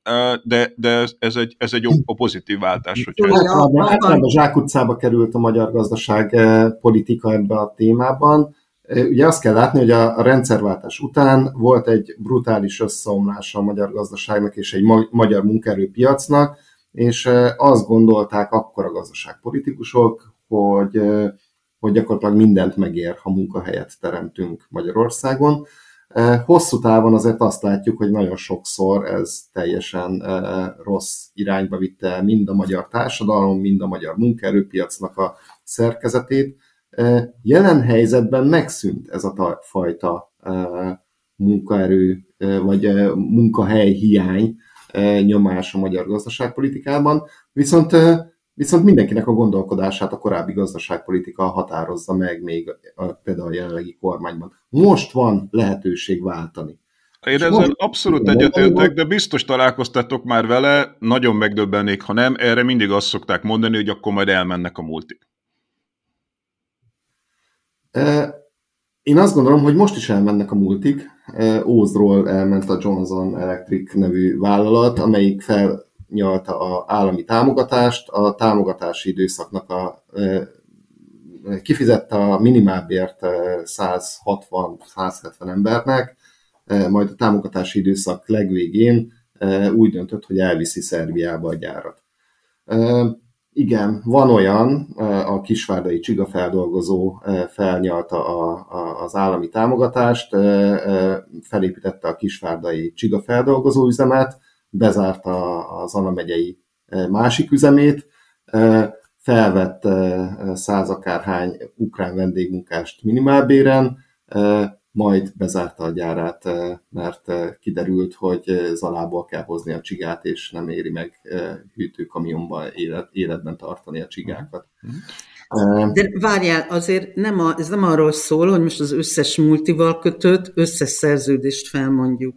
de, de ez egy, ez egy a pozitív váltás. Hogyha ez... Általában zsákutcába került a magyar gazdaság politika ebbe a témában. Ugye azt kell látni, hogy a rendszerváltás után volt egy brutális összeomlása a magyar gazdaságnak és egy magyar munkaerőpiacnak, és azt gondolták akkor a gazdaságpolitikusok, hogy, hogy gyakorlatilag mindent megér, ha munkahelyet teremtünk Magyarországon. Hosszú távon azért azt látjuk, hogy nagyon sokszor ez teljesen rossz irányba vitte mind a magyar társadalom, mind a magyar munkaerőpiacnak a szerkezetét. Jelen helyzetben megszűnt ez a fajta munkaerő vagy munkahely hiány nyomás a magyar gazdaságpolitikában, viszont, viszont mindenkinek a gondolkodását a korábbi gazdaságpolitika határozza meg még a, például a jelenlegi kormányban. Most van lehetőség váltani. Én ezzel most abszolút egyetértek, de biztos találkoztatok már vele, nagyon megdöbbennék, ha nem, erre mindig azt szokták mondani, hogy akkor majd elmennek a multik. Én azt gondolom, hogy most is elmennek a multik. Ózról elment a Johnson Electric nevű vállalat, amelyik felnyalta a állami támogatást, a támogatási időszaknak a kifizette a minimálbért 160-170 embernek, majd a támogatási időszak legvégén úgy döntött, hogy elviszi Szerbiába a gyárat. Igen, van olyan, a kisvárdai csigafeldolgozó felnyalta a, a, az állami támogatást, felépítette a kisvárdai csigafeldolgozó üzemet, bezárta az Anna megyei másik üzemét, felvett százakárhány ukrán vendégmunkást minimálbéren, majd bezárta a gyárát, mert kiderült, hogy Zalából kell hozni a csigát, és nem éri meg hűtőkamionban élet, életben tartani a csigákat. De várjál, azért nem a, ez nem arról szól, hogy most az összes multival kötött összes szerződést felmondjuk.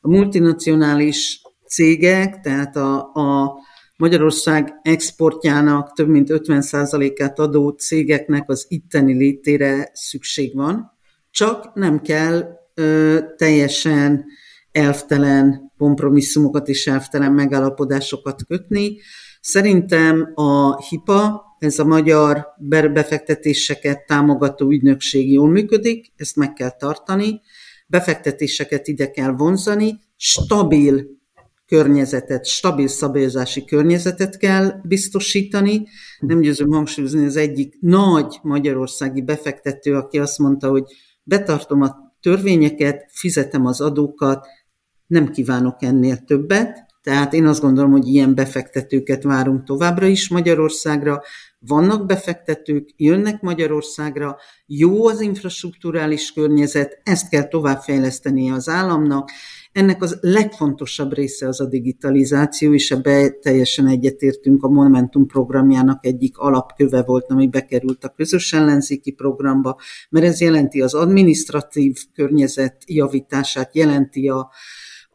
A multinacionális cégek, tehát a, a Magyarország exportjának több mint 50%-át adó cégeknek az itteni létére szükség van, csak nem kell ö, teljesen elvtelen kompromisszumokat és elvtelen megállapodásokat kötni. Szerintem a HIPA, ez a magyar befektetéseket támogató ügynökség jól működik, ezt meg kell tartani, befektetéseket ide kell vonzani, stabil környezetet, stabil szabályozási környezetet kell biztosítani. Nem győzöm hangsúlyozni, az egyik nagy magyarországi befektető, aki azt mondta, hogy betartom a törvényeket, fizetem az adókat, nem kívánok ennél többet, tehát én azt gondolom, hogy ilyen befektetőket várunk továbbra is Magyarországra. Vannak befektetők, jönnek Magyarországra, jó az infrastruktúrális környezet, ezt kell továbbfejleszteni az államnak, ennek az legfontosabb része az a digitalizáció, és ebbe teljesen egyetértünk. A Momentum programjának egyik alapköve volt, ami bekerült a közös ellenzéki programba, mert ez jelenti az administratív környezet javítását, jelenti a,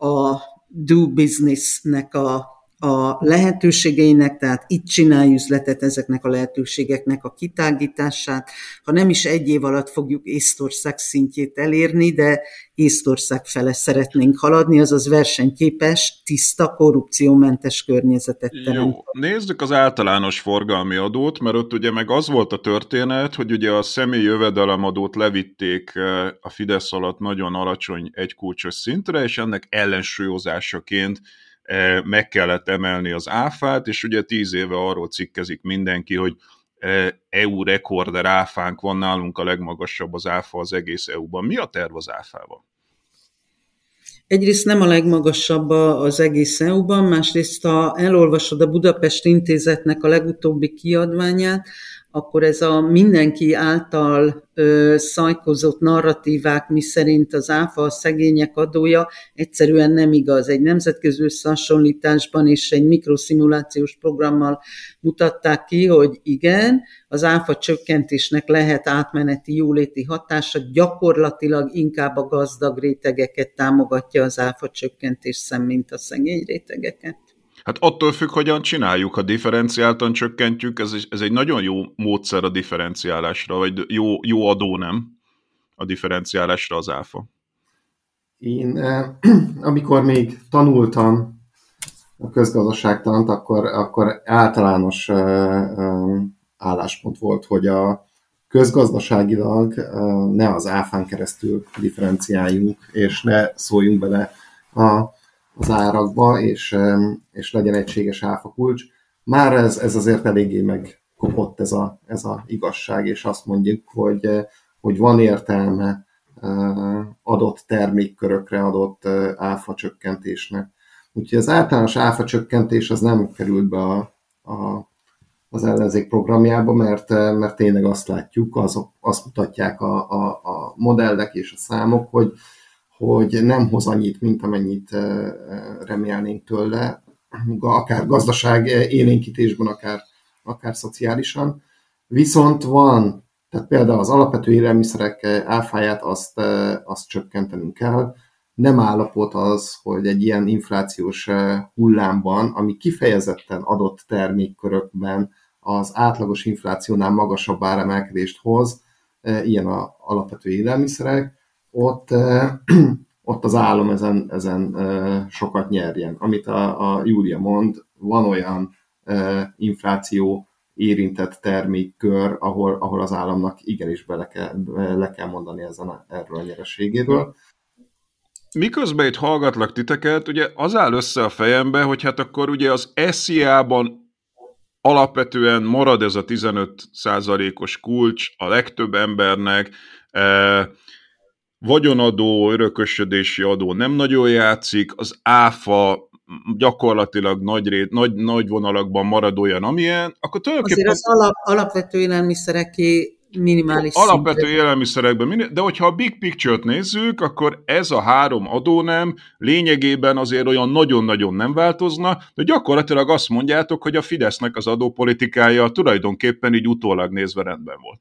a do business-nek a a lehetőségeinek, tehát itt csinálj üzletet ezeknek a lehetőségeknek a kitágítását. Ha nem is egy év alatt fogjuk Észtország szintjét elérni, de Észtország fele szeretnénk haladni, azaz versenyképes, tiszta, korrupciómentes környezetet teremt. Jó, nézzük az általános forgalmi adót, mert ott ugye meg az volt a történet, hogy ugye a személyi jövedelemadót levitték eh, a Fidesz alatt nagyon alacsony egykulcsos szintre, és ennek ellensúlyozásaként meg kellett emelni az áfát, és ugye tíz éve arról cikkezik mindenki, hogy e, EU rekorder áfánk van nálunk a legmagasabb az áfa az egész EU-ban. Mi a terv az áfával? Egyrészt nem a legmagasabb az egész EU-ban, másrészt ha elolvasod a Budapest Intézetnek a legutóbbi kiadványát, akkor ez a mindenki által ö, szajkozott narratívák, miszerint az áfa a szegények adója, egyszerűen nem igaz. Egy nemzetközi összehasonlításban és egy mikroszimulációs programmal mutatták ki, hogy igen, az áfa csökkentésnek lehet átmeneti jóléti hatása, gyakorlatilag inkább a gazdag rétegeket támogatja az áfa csökkentés szem, mint a szegény rétegeket. Hát attól függ, hogyan csináljuk, ha differenciáltan csökkentjük, ez ez egy nagyon jó módszer a differenciálásra, vagy jó, jó adó nem a differenciálásra az áfa. Én, eh, amikor még tanultam a közgazdaságtant, akkor, akkor általános eh, eh, álláspont volt, hogy a közgazdaságilag ne az áfán keresztül differenciáljunk, és ne szóljunk bele a az árakba, és, és legyen egységes áfakulcs. Már ez, ez azért eléggé megkopott ez a, ez a igazság, és azt mondjuk, hogy, hogy van értelme adott termékkörökre adott áfa csökkentésnek. Úgyhogy az általános áfa csökkentés az nem került be a, a, az ellenzék programjába, mert, mert tényleg azt látjuk, azok, azt mutatják a, a, a modellek és a számok, hogy, hogy nem hoz annyit, mint amennyit remélnénk tőle, akár gazdaság élénkítésben, akár, akár szociálisan. Viszont van, tehát például az alapvető élelmiszerek áfáját azt, azt csökkentenünk kell. Nem állapot az, hogy egy ilyen inflációs hullámban, ami kifejezetten adott termékkörökben az átlagos inflációnál magasabb áremelkedést hoz, ilyen a alapvető élelmiszerek, ott, ott az állam ezen, ezen sokat nyerjen. Amit a, a Júlia mond, van olyan infláció érintett termékkör, ahol, ahol az államnak igenis bele kell, le kell mondani ezen a, erről a nyereségéről. Miközben itt hallgatlak titeket, ugye az áll össze a fejembe, hogy hát akkor ugye az SZIA-ban alapvetően marad ez a 15% os kulcs a legtöbb embernek, vagyonadó, örökösödési adó nem nagyon játszik, az áfa gyakorlatilag nagy, rét, nagy, nagy vonalakban marad olyan, amilyen, akkor tulajdonképpen... Azért az alap, alapvető élelmiszereké minimális Alapvető szintre. élelmiszerekben, de hogyha a big picture-t nézzük, akkor ez a három adónem lényegében azért olyan nagyon-nagyon nem változna, de gyakorlatilag azt mondjátok, hogy a Fidesznek az adópolitikája tulajdonképpen így utólag nézve rendben volt.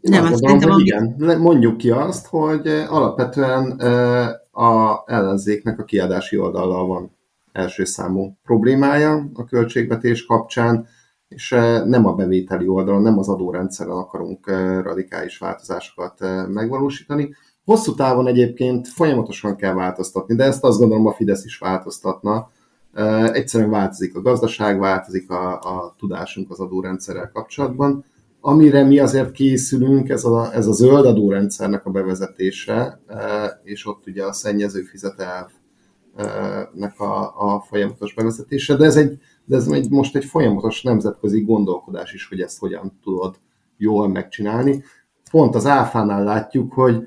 Nem, azt gondolom, hogy igen. Mondjuk ki azt, hogy eh, alapvetően eh, a ellenzéknek a kiadási oldallal van első számú problémája a költségvetés kapcsán, és eh, nem a bevételi oldalon, nem az adórendszeren akarunk radikális változásokat megvalósítani. Hosszú távon egyébként folyamatosan kell változtatni, de ezt azt gondolom a Fidesz is változtatna. Egyszerűen változik a gazdaság, változik a, a tudásunk az adórendszerrel kapcsolatban, Amire mi azért készülünk, ez a, ez a zöld adórendszernek a bevezetése, e, és ott ugye a szennyező fizetelvnek a, a folyamatos bevezetése, de ez, egy, de ez egy, most egy folyamatos nemzetközi gondolkodás is, hogy ezt hogyan tudod jól megcsinálni. Pont az áfánál látjuk, hogy,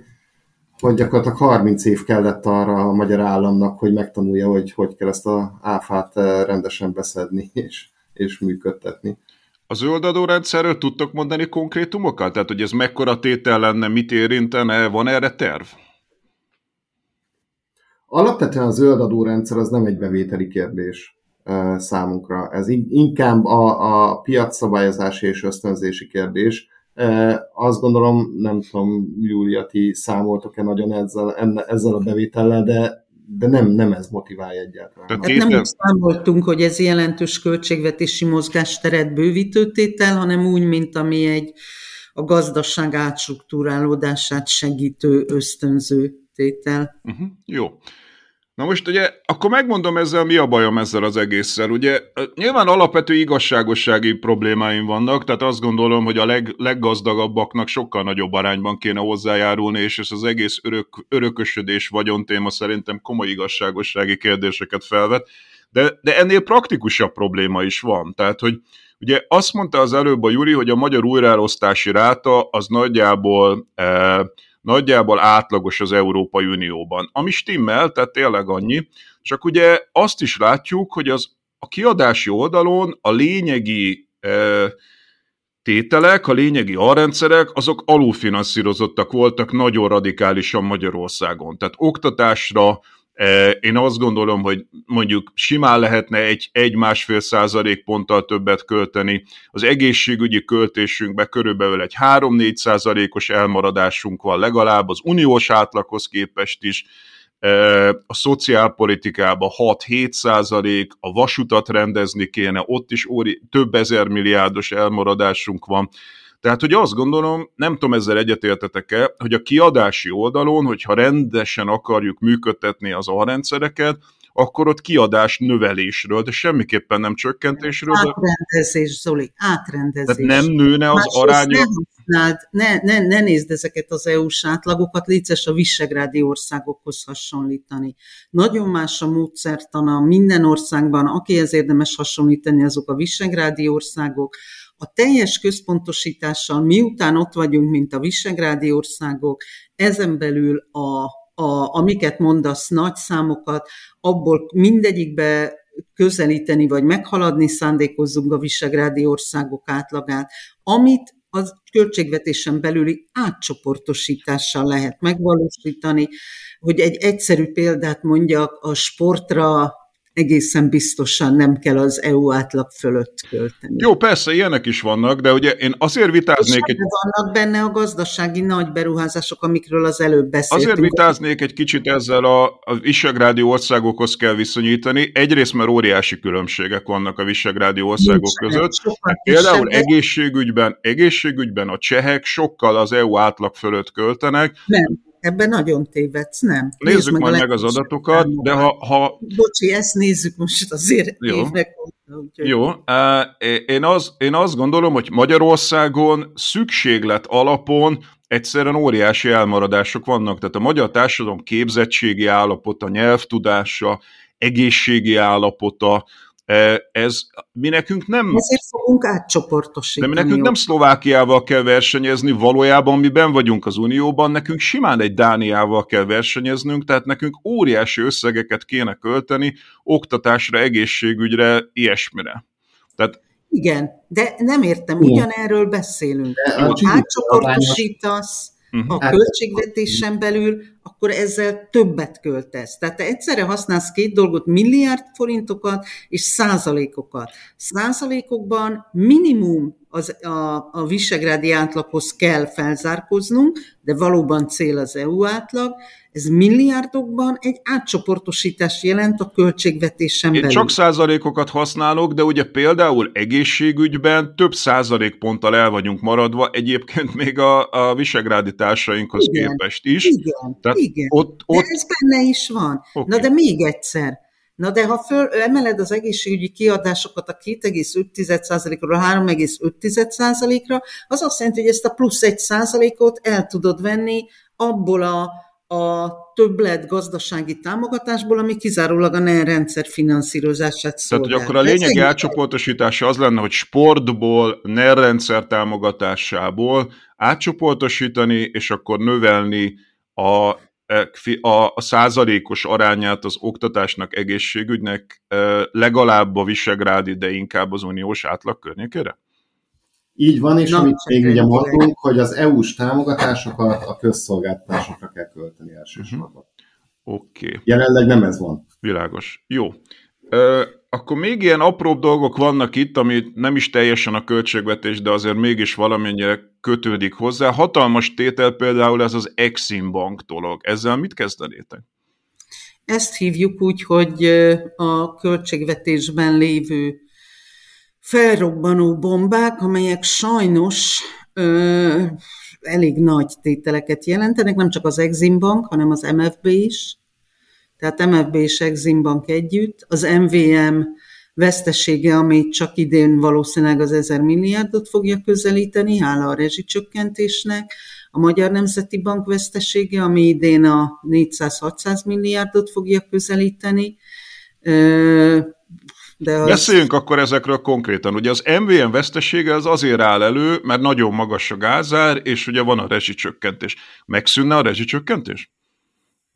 hogy gyakorlatilag 30 év kellett arra a magyar államnak, hogy megtanulja, hogy hogy kell ezt az áfát e, rendesen beszedni és, és működtetni. A zöld adórendszerről tudtok mondani konkrétumokat? Tehát, hogy ez mekkora tétel lenne, mit érintene, van erre terv? Alapvetően a zöld adórendszer az nem egy bevételi kérdés számunkra. Ez inkább a, a piacszabályozási és ösztönzési kérdés. Azt gondolom, nem tudom, Júlia, ti számoltok-e nagyon ezzel, ezzel a bevétellel, de de nem, nem ez motiválja egyáltalán. Hát nem úgy számoltunk, hogy ez jelentős költségvetési mozgásteret bővítő tétel, hanem úgy, mint ami egy a gazdaság átstruktúrálódását segítő ösztönző tétel. Uh-huh, jó. Na most ugye, akkor megmondom ezzel, mi a bajom ezzel az egésszel. Ugye nyilván alapvető igazságossági problémáim vannak, tehát azt gondolom, hogy a leg, leggazdagabbaknak sokkal nagyobb arányban kéne hozzájárulni, és ez az egész örök, örökösödés vagyontéma szerintem komoly igazságossági kérdéseket felvet, de, de ennél praktikusabb probléma is van. Tehát, hogy ugye azt mondta az előbb a Juri, hogy a magyar újraelosztási ráta az nagyjából eh, nagyjából átlagos az Európai Unióban. Ami stimmel, tehát tényleg annyi, csak ugye azt is látjuk, hogy az a kiadási oldalon a lényegi e, tételek, a lényegi alrendszerek, azok alulfinanszírozottak voltak nagyon radikálisan Magyarországon. Tehát oktatásra, én azt gondolom, hogy mondjuk simán lehetne egy, egy másfél százalék ponttal többet költeni. Az egészségügyi költésünkben körülbelül egy 3-4 százalékos elmaradásunk van legalább az uniós átlaghoz képest is. A szociálpolitikában 6-7 százalék, a vasutat rendezni kéne, ott is óri, több ezer milliárdos elmaradásunk van. Tehát, hogy azt gondolom, nem tudom ezzel egyetértetek-e, hogy a kiadási oldalon, hogyha rendesen akarjuk működtetni az alrendszereket, akkor ott kiadás növelésről, de semmiképpen nem csökkentésről. Átrendezés, Zoli, átrendezés. Tehát nem nőne az Másrészt aránya... Ne, használd, ne, ne, ne nézd ezeket az EU-s átlagokat, létszes a visegrádi országokhoz hasonlítani. Nagyon más a módszertana minden országban, akihez érdemes hasonlítani, azok a visegrádi országok, a teljes központosítással, miután ott vagyunk, mint a visegrádi országok, ezen belül a, a, amiket mondasz, nagy számokat, abból mindegyikbe közelíteni vagy meghaladni szándékozzunk a visegrádi országok átlagát, amit az költségvetésen belüli átcsoportosítással lehet megvalósítani. Hogy egy egyszerű példát mondjak, a sportra egészen biztosan nem kell az EU átlag fölött költeni. Jó, persze, ilyenek is vannak, de ugye én azért vitáznék... egy... vannak benne a gazdasági nagy beruházások, amikről az előbb beszéltünk. Azért vitáznék egy kicsit ezzel a, a visegrádi országokhoz kell viszonyítani. Egyrészt, mert óriási különbségek vannak a visegrádi országok Nincs között. Hát például egészségügyben, egészségügyben a csehek sokkal az EU átlag fölött költenek. Nem Ebben nagyon tévedsz, nem? Nézzük Nézd meg majd meg az adatokat, de ha, ha... Bocsi, ezt nézzük most azért Jó. évnek Úgyhogy... Jó, én, az, én azt gondolom, hogy Magyarországon szükséglet alapon egyszerűen óriási elmaradások vannak. Tehát a magyar társadalom képzettségi állapota, nyelvtudása, egészségi állapota, ez mi nekünk nem... Ezért fogunk átcsoportosítani. De mi nekünk nem Szlovákiával kell versenyezni, valójában mi ben vagyunk az Unióban, nekünk simán egy Dániával kell versenyeznünk, tehát nekünk óriási összegeket kéne költeni oktatásra, egészségügyre, ilyesmire. Tehát igen, de nem értem, ugyanerről beszélünk. Ha átcsoportosítasz, uh-huh. a költségvetésen belül, akkor ezzel többet költesz. Tehát te egyszerre használsz két dolgot, milliárd forintokat és százalékokat. Százalékokban minimum az, a, a visegrádi átlaghoz kell felzárkoznunk, de valóban cél az EU átlag, ez milliárdokban egy átcsoportosítás jelent a költségvetésen belül. Én csak százalékokat használok, de ugye például egészségügyben több százalékponttal el vagyunk maradva, egyébként még a, a visegrádi társainkhoz igen, képest is. Igen, Tehát igen. Ott, ott... De ez benne is van. Okay. Na de még egyszer, Na de ha föl, emeled az egészségügyi kiadásokat a 2,5%-ról a 3,5%-ra, az azt jelenti, hogy ezt a plusz 1 százalékot el tudod venni abból a a többlet gazdasági támogatásból, ami kizárólag a NER rendszer finanszírozását szolgál. Tehát, hogy akkor a lényegi átcsoportosítása az lenne, hogy sportból, NER rendszer támogatásából átcsoportosítani, és akkor növelni a, e, a, a százalékos arányát az oktatásnak, egészségügynek e, legalább a Visegrádi, de inkább az uniós átlag környékére? Így van, és Na, amit még ugye mondtunk, hogy az EU-s támogatásokat a közszolgáltatásokra kell költeni elsősorban. Uh-huh. Oké. Okay. Jelenleg nem ez van. Világos. Jó. Ö, akkor még ilyen apróbb dolgok vannak itt, ami nem is teljesen a költségvetés, de azért mégis valamennyire kötődik hozzá. Hatalmas tétel például ez az Exim Bank dolog. Ezzel mit kezdenétek? Ezt hívjuk úgy, hogy a költségvetésben lévő felrobbanó bombák, amelyek sajnos ö, elég nagy tételeket jelentenek, nem csak az Exim Bank, hanem az MFB is. Tehát MFB és Exim Bank együtt. Az MVM vesztesége, ami csak idén valószínűleg az 1000 milliárdot fogja közelíteni, hála a rezsicsökkentésnek. A Magyar Nemzeti Bank vesztesége, ami idén a 400-600 milliárdot fogja közelíteni. De az... Beszéljünk akkor ezekről konkrétan. Ugye az MVM vesztesége az azért áll elő, mert nagyon magas a gázár, és ugye van a rezsicsökkentés. Megszűnne a rezsicsökkentés?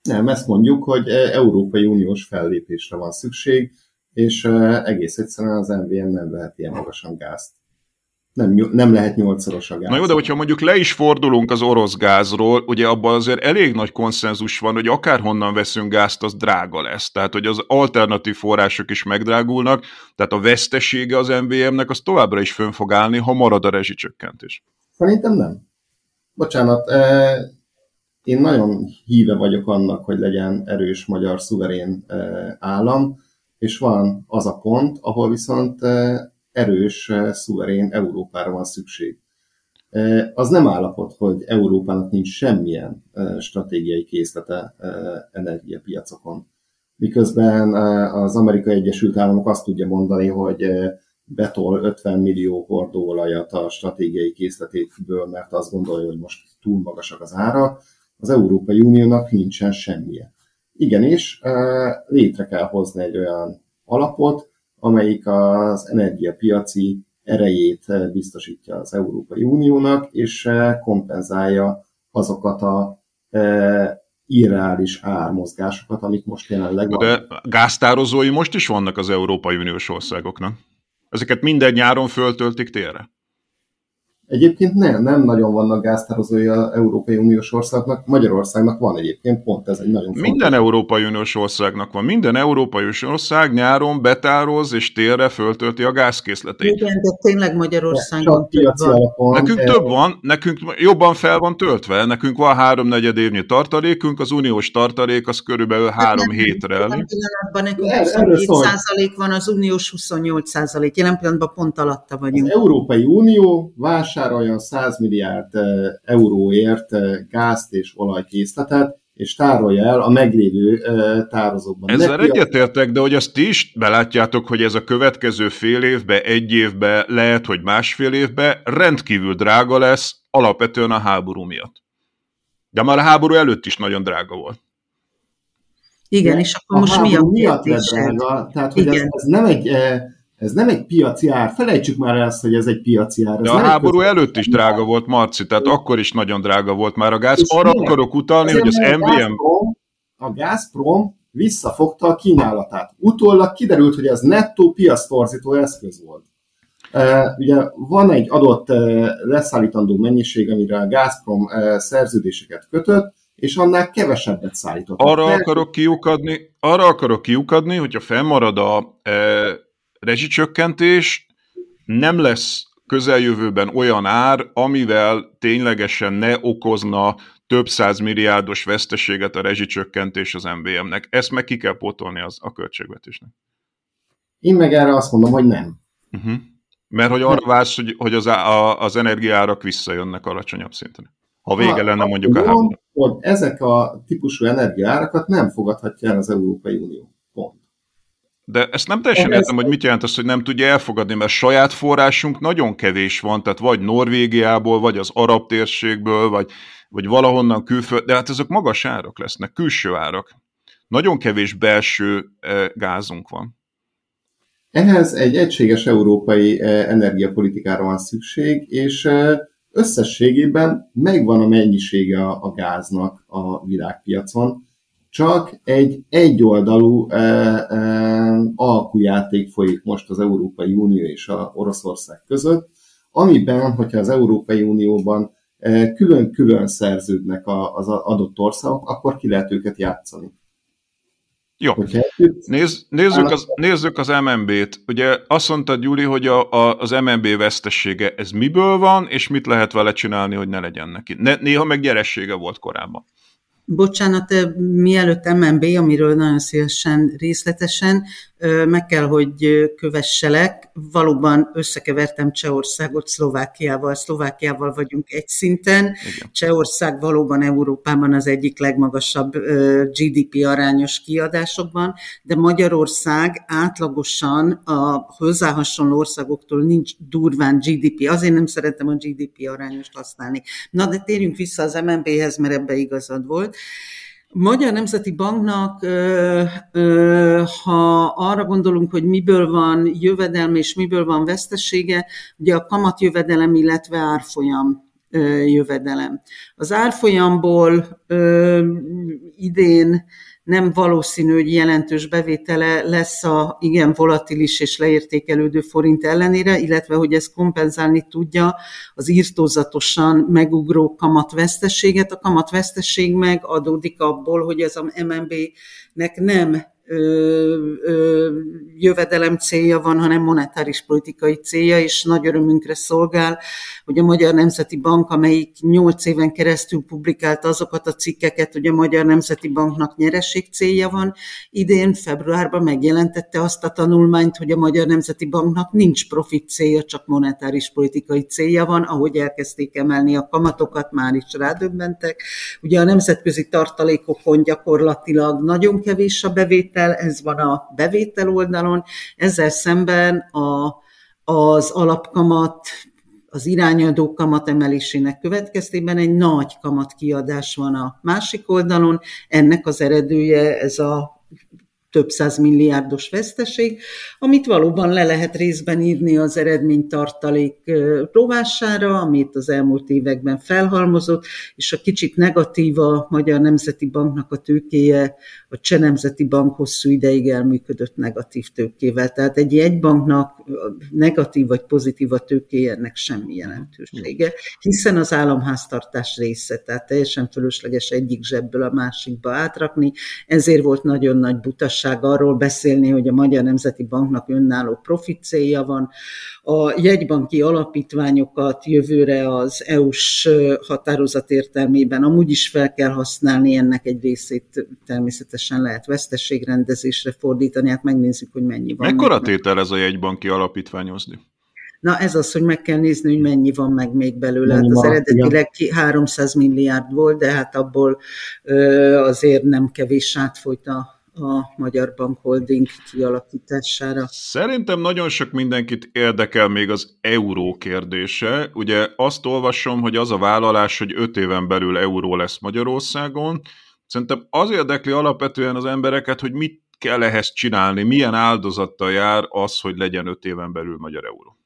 Nem, ezt mondjuk, hogy e, Európai Uniós fellépésre van szükség, és e, egész egyszerűen az MVM nem vehet ilyen magasan gázt nem, nem lehet nyolcszoros a gáz. Na jó, de hogyha mondjuk le is fordulunk az orosz gázról, ugye abban azért elég nagy konszenzus van, hogy akárhonnan veszünk gázt, az drága lesz. Tehát, hogy az alternatív források is megdrágulnak, tehát a vesztesége az MVM-nek az továbbra is fönn fog állni, ha marad a rezsicsökkentés. Szerintem nem. Bocsánat, eh, én nagyon híve vagyok annak, hogy legyen erős magyar szuverén eh, állam, és van az a pont, ahol viszont eh, erős, eh, szuverén Európára van szükség. Eh, az nem állapot, hogy Európának nincs semmilyen eh, stratégiai készlete energiapiacokon. miközben az Amerikai Egyesült Államok azt tudja mondani, hogy betol 50 millió hordóolajat a stratégiai készletékből, mert azt gondolja, hogy most túl magasak az árak, az Európai Uniónak nincsen semmije. Igenis, létre kell hozni egy olyan alapot, amelyik az energiapiaci erejét biztosítja az Európai Uniónak, és kompenzálja azokat a irreális ármozgásokat, amik most jelenleg van. De gáztározói most is vannak az Európai Uniós országoknak. Ezeket minden nyáron föltöltik térre? Egyébként nem, nem nagyon vannak gáztározói az Európai Uniós országnak, Magyarországnak van egyébként, pont ez egy nagyon fontos. Minden Európai Uniós országnak van. Minden Európai Uniós ország nyáron betároz és térre föltölti a gázkészletét. Igen, de tényleg Magyarországon több van. Nekünk több van, nekünk jobban fel van töltve, nekünk van háromnegyed évnyi tartalékunk, az uniós tartalék az körülbelül hát három hétre. Jelen pillanatban nekünk 27 százalék van, az uniós 28 százalék. Jelen pillanatban pont alatta vagyunk. Az Európai Unió vás vásároljon 100 milliárd euróért gázt és olajkészletet, és tárolja el a meglévő tározókban. Ezzel egyetértek, de hogy azt ti is belátjátok, hogy ez a következő fél évbe, egy évbe, lehet, hogy másfél évbe rendkívül drága lesz, alapvetően a háború miatt. De már a háború előtt is nagyon drága volt. Igen, de és akkor most mi a miatt drága, tehát hogy ez, ez nem egy ez nem egy piaci ár, felejtsük már ezt, hogy ez egy piaci ár. Ez De a háború előtt is drága volt, Marci, tehát akkor is nagyon drága volt már a gáz. És Arra miért? akarok utalni, Azért, hogy az MVM... Gazprom, a Gazprom visszafogta a kínálatát. Utólag kiderült, hogy ez nettó piasztorzító eszköz volt. Uh, ugye van egy adott uh, leszállítandó mennyiség, amire a Gazprom uh, szerződéseket kötött, és annál kevesebbet szállított. Arra akarok kiukadni, arra akarok kiukadni, hogyha fennmarad a rezsicsökkentés, nem lesz közeljövőben olyan ár, amivel ténylegesen ne okozna több száz milliárdos veszteséget a rezsicsökkentés az MVM-nek. Ezt meg ki kell pótolni az, a költségvetésnek. Én meg erre azt mondom, hogy nem. Uh-huh. Mert hogy arra vársz, hogy, hogy az, a, az energiárak visszajönnek alacsonyabb szinten. Ha vége ha, lenne mondjuk a háború. Ezek a típusú energiárakat nem fogadhatja el az Európai Unió. De ezt nem teljesen értem, hogy mit jelent az, hogy nem tudja elfogadni, mert saját forrásunk nagyon kevés van, tehát vagy Norvégiából, vagy az arab térségből, vagy, vagy valahonnan külföld, de hát ezek magas árak lesznek, külső árak. Nagyon kevés belső e, gázunk van. Ehhez egy egységes európai e, energiapolitikára van szükség, és e, összességében megvan a mennyisége a gáznak a világpiacon, csak egy egyoldalú e, e, alkujáték folyik most az Európai Unió és a Oroszország között, amiben, hogyha az Európai Unióban e, külön-külön szerződnek az adott országok, akkor ki lehet őket játszani. Jó. Nézz, nézzük, az, nézzük az MNB-t. Ugye azt mondta Gyuri, hogy a, a, az MNB vesztessége, ez miből van, és mit lehet vele csinálni, hogy ne legyen neki. Ne, néha meg gyeressége volt korábban. Bocsánat, mielőtt MNB, amiről nagyon szívesen részletesen, meg kell, hogy kövesselek. Valóban összekevertem Csehországot Szlovákiával. Szlovákiával vagyunk egy szinten. Igen. Csehország valóban Európában az egyik legmagasabb GDP arányos kiadásokban, de Magyarország átlagosan a hozzá hasonló országoktól nincs durván GDP. Azért nem szeretem a GDP arányost használni. Na, de térjünk vissza az MNB-hez, mert ebbe igazad volt. Magyar Nemzeti Banknak, ha arra gondolunk, hogy miből van jövedelm és miből van vesztesége, ugye a kamatjövedelem, illetve árfolyam jövedelem. Az árfolyamból idén nem valószínű, hogy jelentős bevétele lesz a igen volatilis és leértékelődő forint ellenére, illetve hogy ez kompenzálni tudja az írtózatosan megugró kamatvesztességet. A kamatvesztesség meg adódik abból, hogy ez a MNB-nek nem jövedelem célja van, hanem monetáris politikai célja, és nagy örömünkre szolgál, hogy a Magyar Nemzeti Bank, amelyik nyolc éven keresztül publikálta azokat a cikkeket, hogy a Magyar Nemzeti Banknak nyereség célja van, idén februárban megjelentette azt a tanulmányt, hogy a Magyar Nemzeti Banknak nincs profit célja, csak monetáris politikai célja van, ahogy elkezdték emelni a kamatokat, már is rádöbbentek. Ugye a nemzetközi tartalékokon gyakorlatilag nagyon kevés a bevétel, bevétel, ez van a bevétel oldalon, ezzel szemben a, az alapkamat az irányadó kamat emelésének következtében egy nagy kamatkiadás van a másik oldalon. Ennek az eredője ez a több száz milliárdos veszteség, amit valóban le lehet részben írni az eredménytartalék rovására, amit az elmúlt években felhalmozott, és a kicsit negatív a Magyar Nemzeti Banknak a tőkéje a Cseh Nemzeti Bank hosszú ideig elműködött negatív tőkével. Tehát egy jegybanknak negatív vagy pozitív a tőkéje, ennek semmi jelentősége, hiszen az államháztartás része, tehát teljesen fölösleges egyik zsebből a másikba átrakni, ezért volt nagyon nagy butaság arról beszélni, hogy a Magyar Nemzeti Banknak önálló profit célja van, a jegybanki alapítványokat jövőre az EU-s határozat értelmében amúgy is fel kell használni, ennek egy részét természetesen lehet veszteségrendezésre fordítani, hát megnézzük, hogy mennyi van. Mekkora tétel ez a jegybanki alapítványozni? Na ez az, hogy meg kell nézni, hogy mennyi van meg még belőle. Hát az eredetileg 300 milliárd volt, de hát abból azért nem kevés átfolyt a a Magyar Bank Holding kialakítására. Szerintem nagyon sok mindenkit érdekel még az euró kérdése. Ugye azt olvasom, hogy az a vállalás, hogy öt éven belül euró lesz Magyarországon. Szerintem az érdekli alapvetően az embereket, hogy mit kell ehhez csinálni, milyen áldozattal jár az, hogy legyen öt éven belül magyar euró.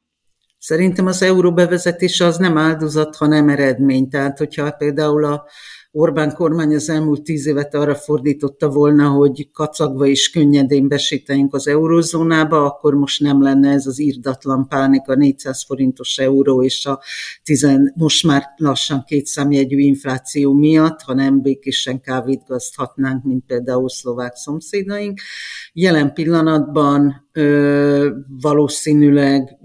Szerintem az euró bevezetése az nem áldozat, hanem eredmény. Tehát, hogyha például a Orbán kormány az elmúlt tíz évet arra fordította volna, hogy kacagva is könnyedén besíteljünk az eurózónába, akkor most nem lenne ez az írdatlan pánik a 400 forintos euró és a tizen, most már lassan két számjegyű infláció miatt, hanem békésen kávítgazthatnánk, mint például szlovák szomszédaink. Jelen pillanatban ö, valószínűleg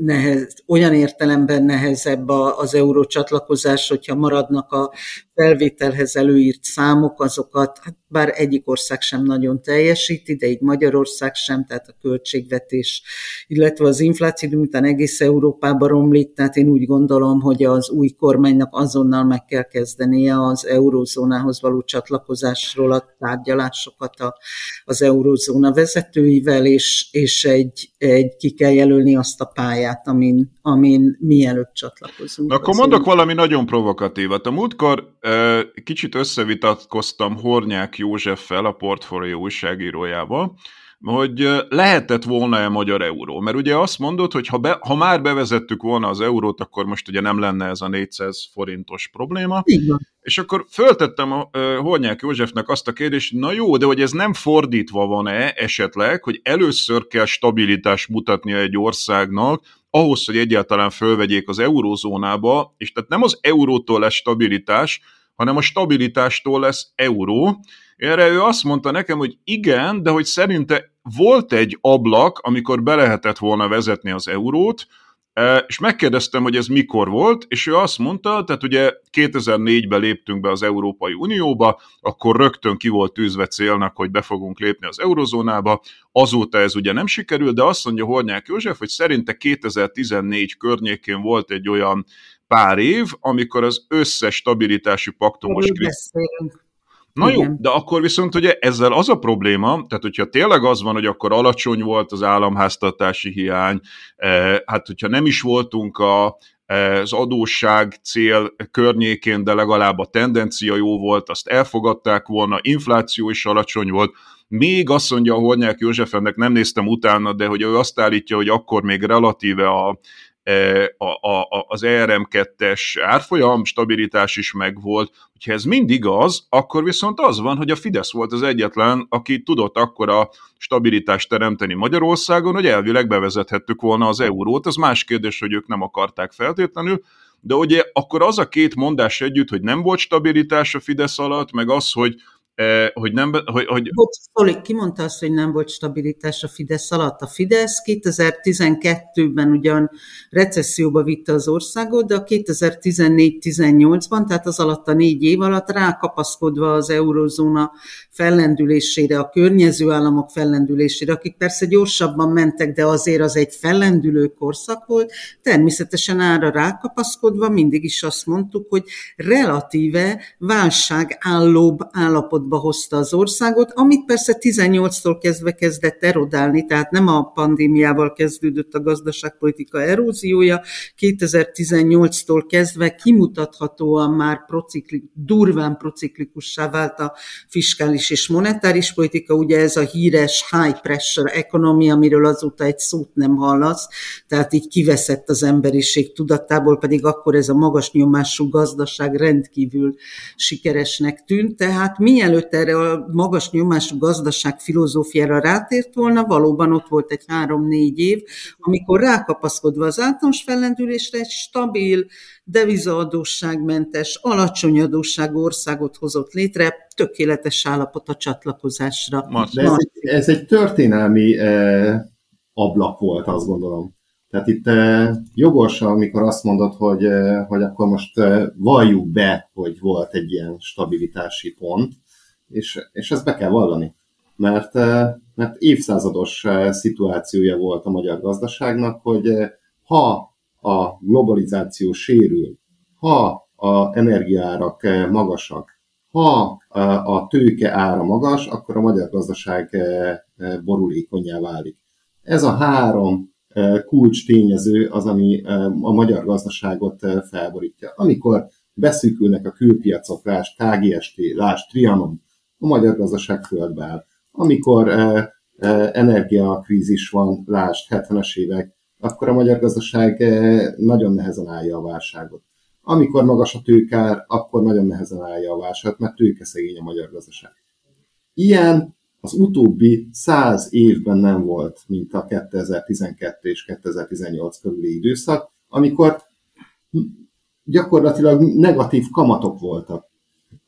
nehez, olyan értelemben nehezebb az euró csatlakozás, hogyha maradnak a felvételhez előírt számok, azokat, hát bár egyik ország sem nagyon teljesíti, de így Magyarország sem, tehát a költségvetés, illetve az infláció, miután egész Európában romlik, tehát én úgy gondolom, hogy az új kormánynak azonnal meg kell kezdenie az eurózónához való csatlakozásról a tárgyalásokat a, az eurózóna vezetőivel, és, és egy, egy, ki kell jelölni azt a pályát, amin, amin mielőtt csatlakozunk. Akkor mondok valami nagyon provokatívat. A múltkor kicsit összevitatkoztam Hornyák Józseffel, a portfólió újságírójával, hogy lehetett volna-e magyar euró. Mert ugye azt mondod, hogy ha, be, ha már bevezettük volna az eurót, akkor most ugye nem lenne ez a 400 forintos probléma. Igen. És akkor föltettem a Hornyák Józsefnek azt a kérdést, na jó, de hogy ez nem fordítva van-e esetleg, hogy először kell stabilitást mutatnia egy országnak, ahhoz, hogy egyáltalán fölvegyék az eurózónába, és tehát nem az eurótól lesz stabilitás, hanem a stabilitástól lesz euró. Erre ő azt mondta nekem, hogy igen, de hogy szerinte volt egy ablak, amikor be lehetett volna vezetni az eurót, és megkérdeztem, hogy ez mikor volt, és ő azt mondta, tehát ugye 2004-ben léptünk be az Európai Unióba, akkor rögtön ki volt tűzve célnak, hogy be fogunk lépni az eurozónába, azóta ez ugye nem sikerült, de azt mondja Hornyák József, hogy szerinte 2014 környékén volt egy olyan pár év, amikor az összes stabilitási paktumos... Beszélünk. Na Igen. jó, de akkor viszont ugye ezzel az a probléma, tehát hogyha tényleg az van, hogy akkor alacsony volt az államháztartási hiány, eh, hát hogyha nem is voltunk a, eh, az adósság cél környékén, de legalább a tendencia jó volt, azt elfogadták volna, infláció is alacsony volt, még azt mondja a Hornyák Józsefennek, nem néztem utána, de hogy ő azt állítja, hogy akkor még relatíve a a, a, az ERM2-es árfolyam stabilitás is megvolt. Hogyha ez mind igaz, akkor viszont az van, hogy a Fidesz volt az egyetlen, aki tudott akkor a stabilitást teremteni Magyarországon, hogy elvileg bevezethettük volna az eurót. Az más kérdés, hogy ők nem akarták feltétlenül, de ugye akkor az a két mondás együtt, hogy nem volt stabilitás a Fidesz alatt, meg az, hogy hogy nem... Hogy, hogy... Bocs, Szoli, ki mondta azt, hogy nem volt stabilitás a Fidesz alatt? A Fidesz 2012-ben ugyan recesszióba vitte az országot, de a 2014-18-ban, tehát az alatt a négy év alatt rákapaszkodva az eurozóna fellendülésére, a környező államok fellendülésére, akik persze gyorsabban mentek, de azért az egy fellendülő korszak volt, természetesen ára rákapaszkodva mindig is azt mondtuk, hogy relatíve válságállóbb állapot állapotba hozta az országot, amit persze 18-tól kezdve kezdett erodálni, tehát nem a pandémiával kezdődött a gazdaságpolitika eróziója, 2018-tól kezdve kimutathatóan már procikli, durván prociklikussá vált a fiskális és monetáris politika, ugye ez a híres high pressure economy, amiről azóta egy szót nem hallasz, tehát így kiveszett az emberiség tudatából, pedig akkor ez a magas nyomású gazdaság rendkívül sikeresnek tűnt, tehát mielőtt erre a magas nyomású gazdaság filozófiára rátért volna, valóban ott volt egy három-négy év, amikor rákapaszkodva az általános fellendülésre egy stabil, devizaadósságmentes, alacsony adósság országot hozott létre, tökéletes állapot a csatlakozásra. De ez, egy, ez egy történelmi eh, ablak volt, azt gondolom. Tehát itt eh, jogos, amikor azt mondod, hogy, eh, hogy akkor most eh, valljuk be, hogy volt egy ilyen stabilitási pont, és, és ezt be kell vallani. Mert, eh, mert évszázados eh, szituációja volt a magyar gazdaságnak, hogy eh, ha a globalizáció sérül, ha a energiárak magasak, ha a tőke ára magas, akkor a magyar gazdaság eh, borulékonyá válik. Ez a három kulcs tényező az, ami a magyar gazdaságot felborítja. Amikor beszűkülnek a külpiacok, lásd KGST, lásd Trianon, a magyar gazdaság földbe áll. Amikor energiakrízis van, lásd 70-es évek, akkor a magyar gazdaság nagyon nehezen állja a válságot. Amikor magas a tőkár, akkor nagyon nehezen állja a válságot, mert tőkeszegény a magyar gazdaság. Ilyen az utóbbi száz évben nem volt, mint a 2012 és 2018 körüli időszak, amikor gyakorlatilag negatív kamatok voltak.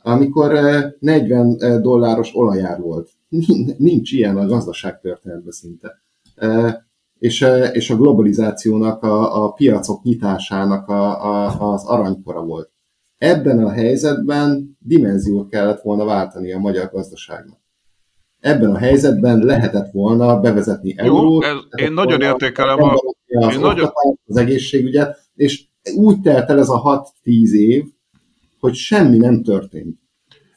Amikor 40 eh, eh, dolláros olajár volt. Nincs ilyen a gazdaságtörténetben szinte. Eh, és, és a globalizációnak, a, a piacok nyitásának a, a, az aranykora volt. Ebben a helyzetben dimenziót kellett volna váltani a magyar gazdaságnak ebben a helyzetben lehetett volna bevezetni eurót. Jó, ez, én nagyon értékelem a, az, én nagyon... az egészségügyet, és úgy telt el ez a 6-10 év, hogy semmi nem történt.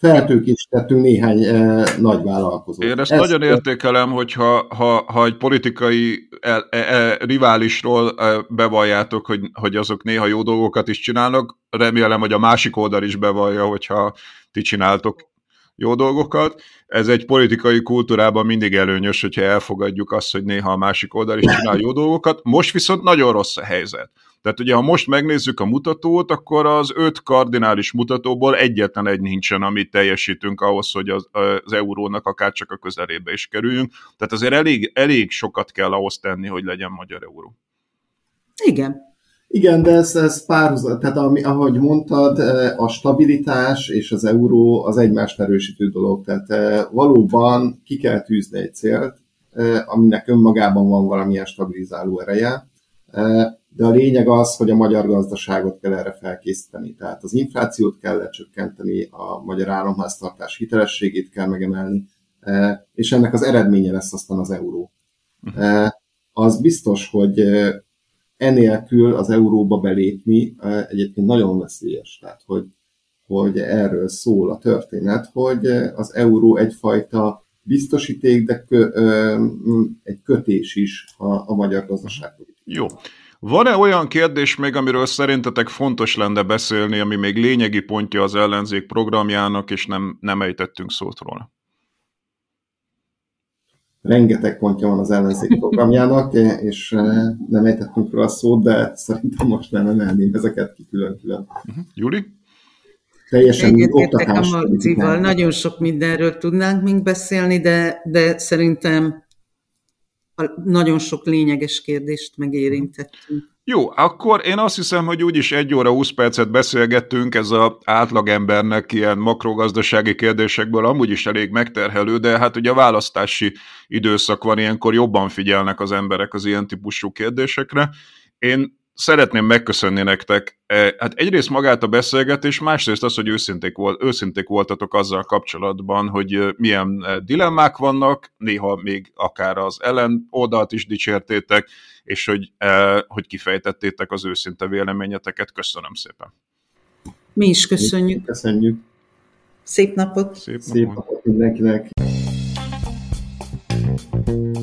Feltőkésítettünk néhány e, nagy vállalkozót. Én ezt, ezt nagyon értékelem, hogyha ha, ha egy politikai e, e, riválisról e, bevalljátok, hogy, hogy azok néha jó dolgokat is csinálnak, remélem, hogy a másik oldal is bevallja, hogyha ti csináltok jó dolgokat. Ez egy politikai kultúrában mindig előnyös, hogyha elfogadjuk azt, hogy néha a másik oldal is csinál jó dolgokat. Most viszont nagyon rossz a helyzet. Tehát ugye, ha most megnézzük a mutatót, akkor az öt kardinális mutatóból egyetlen egy nincsen, amit teljesítünk ahhoz, hogy az, az eurónak akár csak a közelébe is kerüljünk. Tehát azért elég, elég sokat kell ahhoz tenni, hogy legyen magyar euró. Igen, igen, de ez, ez párhuzat, tehát ami, ahogy mondtad, eh, a stabilitás és az euró az egymást erősítő dolog, tehát eh, valóban ki kell tűzni egy célt, eh, aminek önmagában van valamilyen stabilizáló ereje, de a lényeg az, hogy a magyar gazdaságot kell erre felkészíteni. Tehát az inflációt kell lecsökkenteni, a magyar államháztartás hitelességét kell megemelni, és ennek az eredménye lesz aztán az euró. Uh-huh. Az biztos, hogy enélkül az euróba belépni egyébként nagyon veszélyes. Tehát, hogy, hogy erről szól a történet, hogy az euró egyfajta biztosíték, de kö, egy kötés is a, a magyar gazdaságban. Jó. Van-e olyan kérdés még, amiről szerintetek fontos lenne beszélni, ami még lényegi pontja az ellenzék programjának, és nem, nem ejtettünk szót róla? rengeteg pontja van az ellenzék programjának, és eh, nem ejtettünk róla szót, de szerintem most nem emelném ezeket ki külön-külön. Uh-huh. Júli? Teljesen oktatás. Nagyon sok mindenről tudnánk még beszélni, de, de szerintem nagyon sok lényeges kérdést megérintettünk. Jó, akkor én azt hiszem, hogy úgyis egy óra 20 percet beszélgettünk, ez az átlagembernek ilyen makrogazdasági kérdésekből amúgy is elég megterhelő, de hát ugye a választási időszak van, ilyenkor jobban figyelnek az emberek az ilyen típusú kérdésekre. Én szeretném megköszönni nektek, e, hát egyrészt magát a beszélgetés, másrészt az, hogy őszinték, volt, őszinték voltatok azzal kapcsolatban, hogy milyen dilemmák vannak, néha még akár az ellen oldalt is dicsértétek, és hogy, hogy kifejtettétek az őszinte véleményeteket. Köszönöm szépen. Mi is köszönjük. Köszönjük. Szép napot! Szép, Szép napot mindenkinek! Ez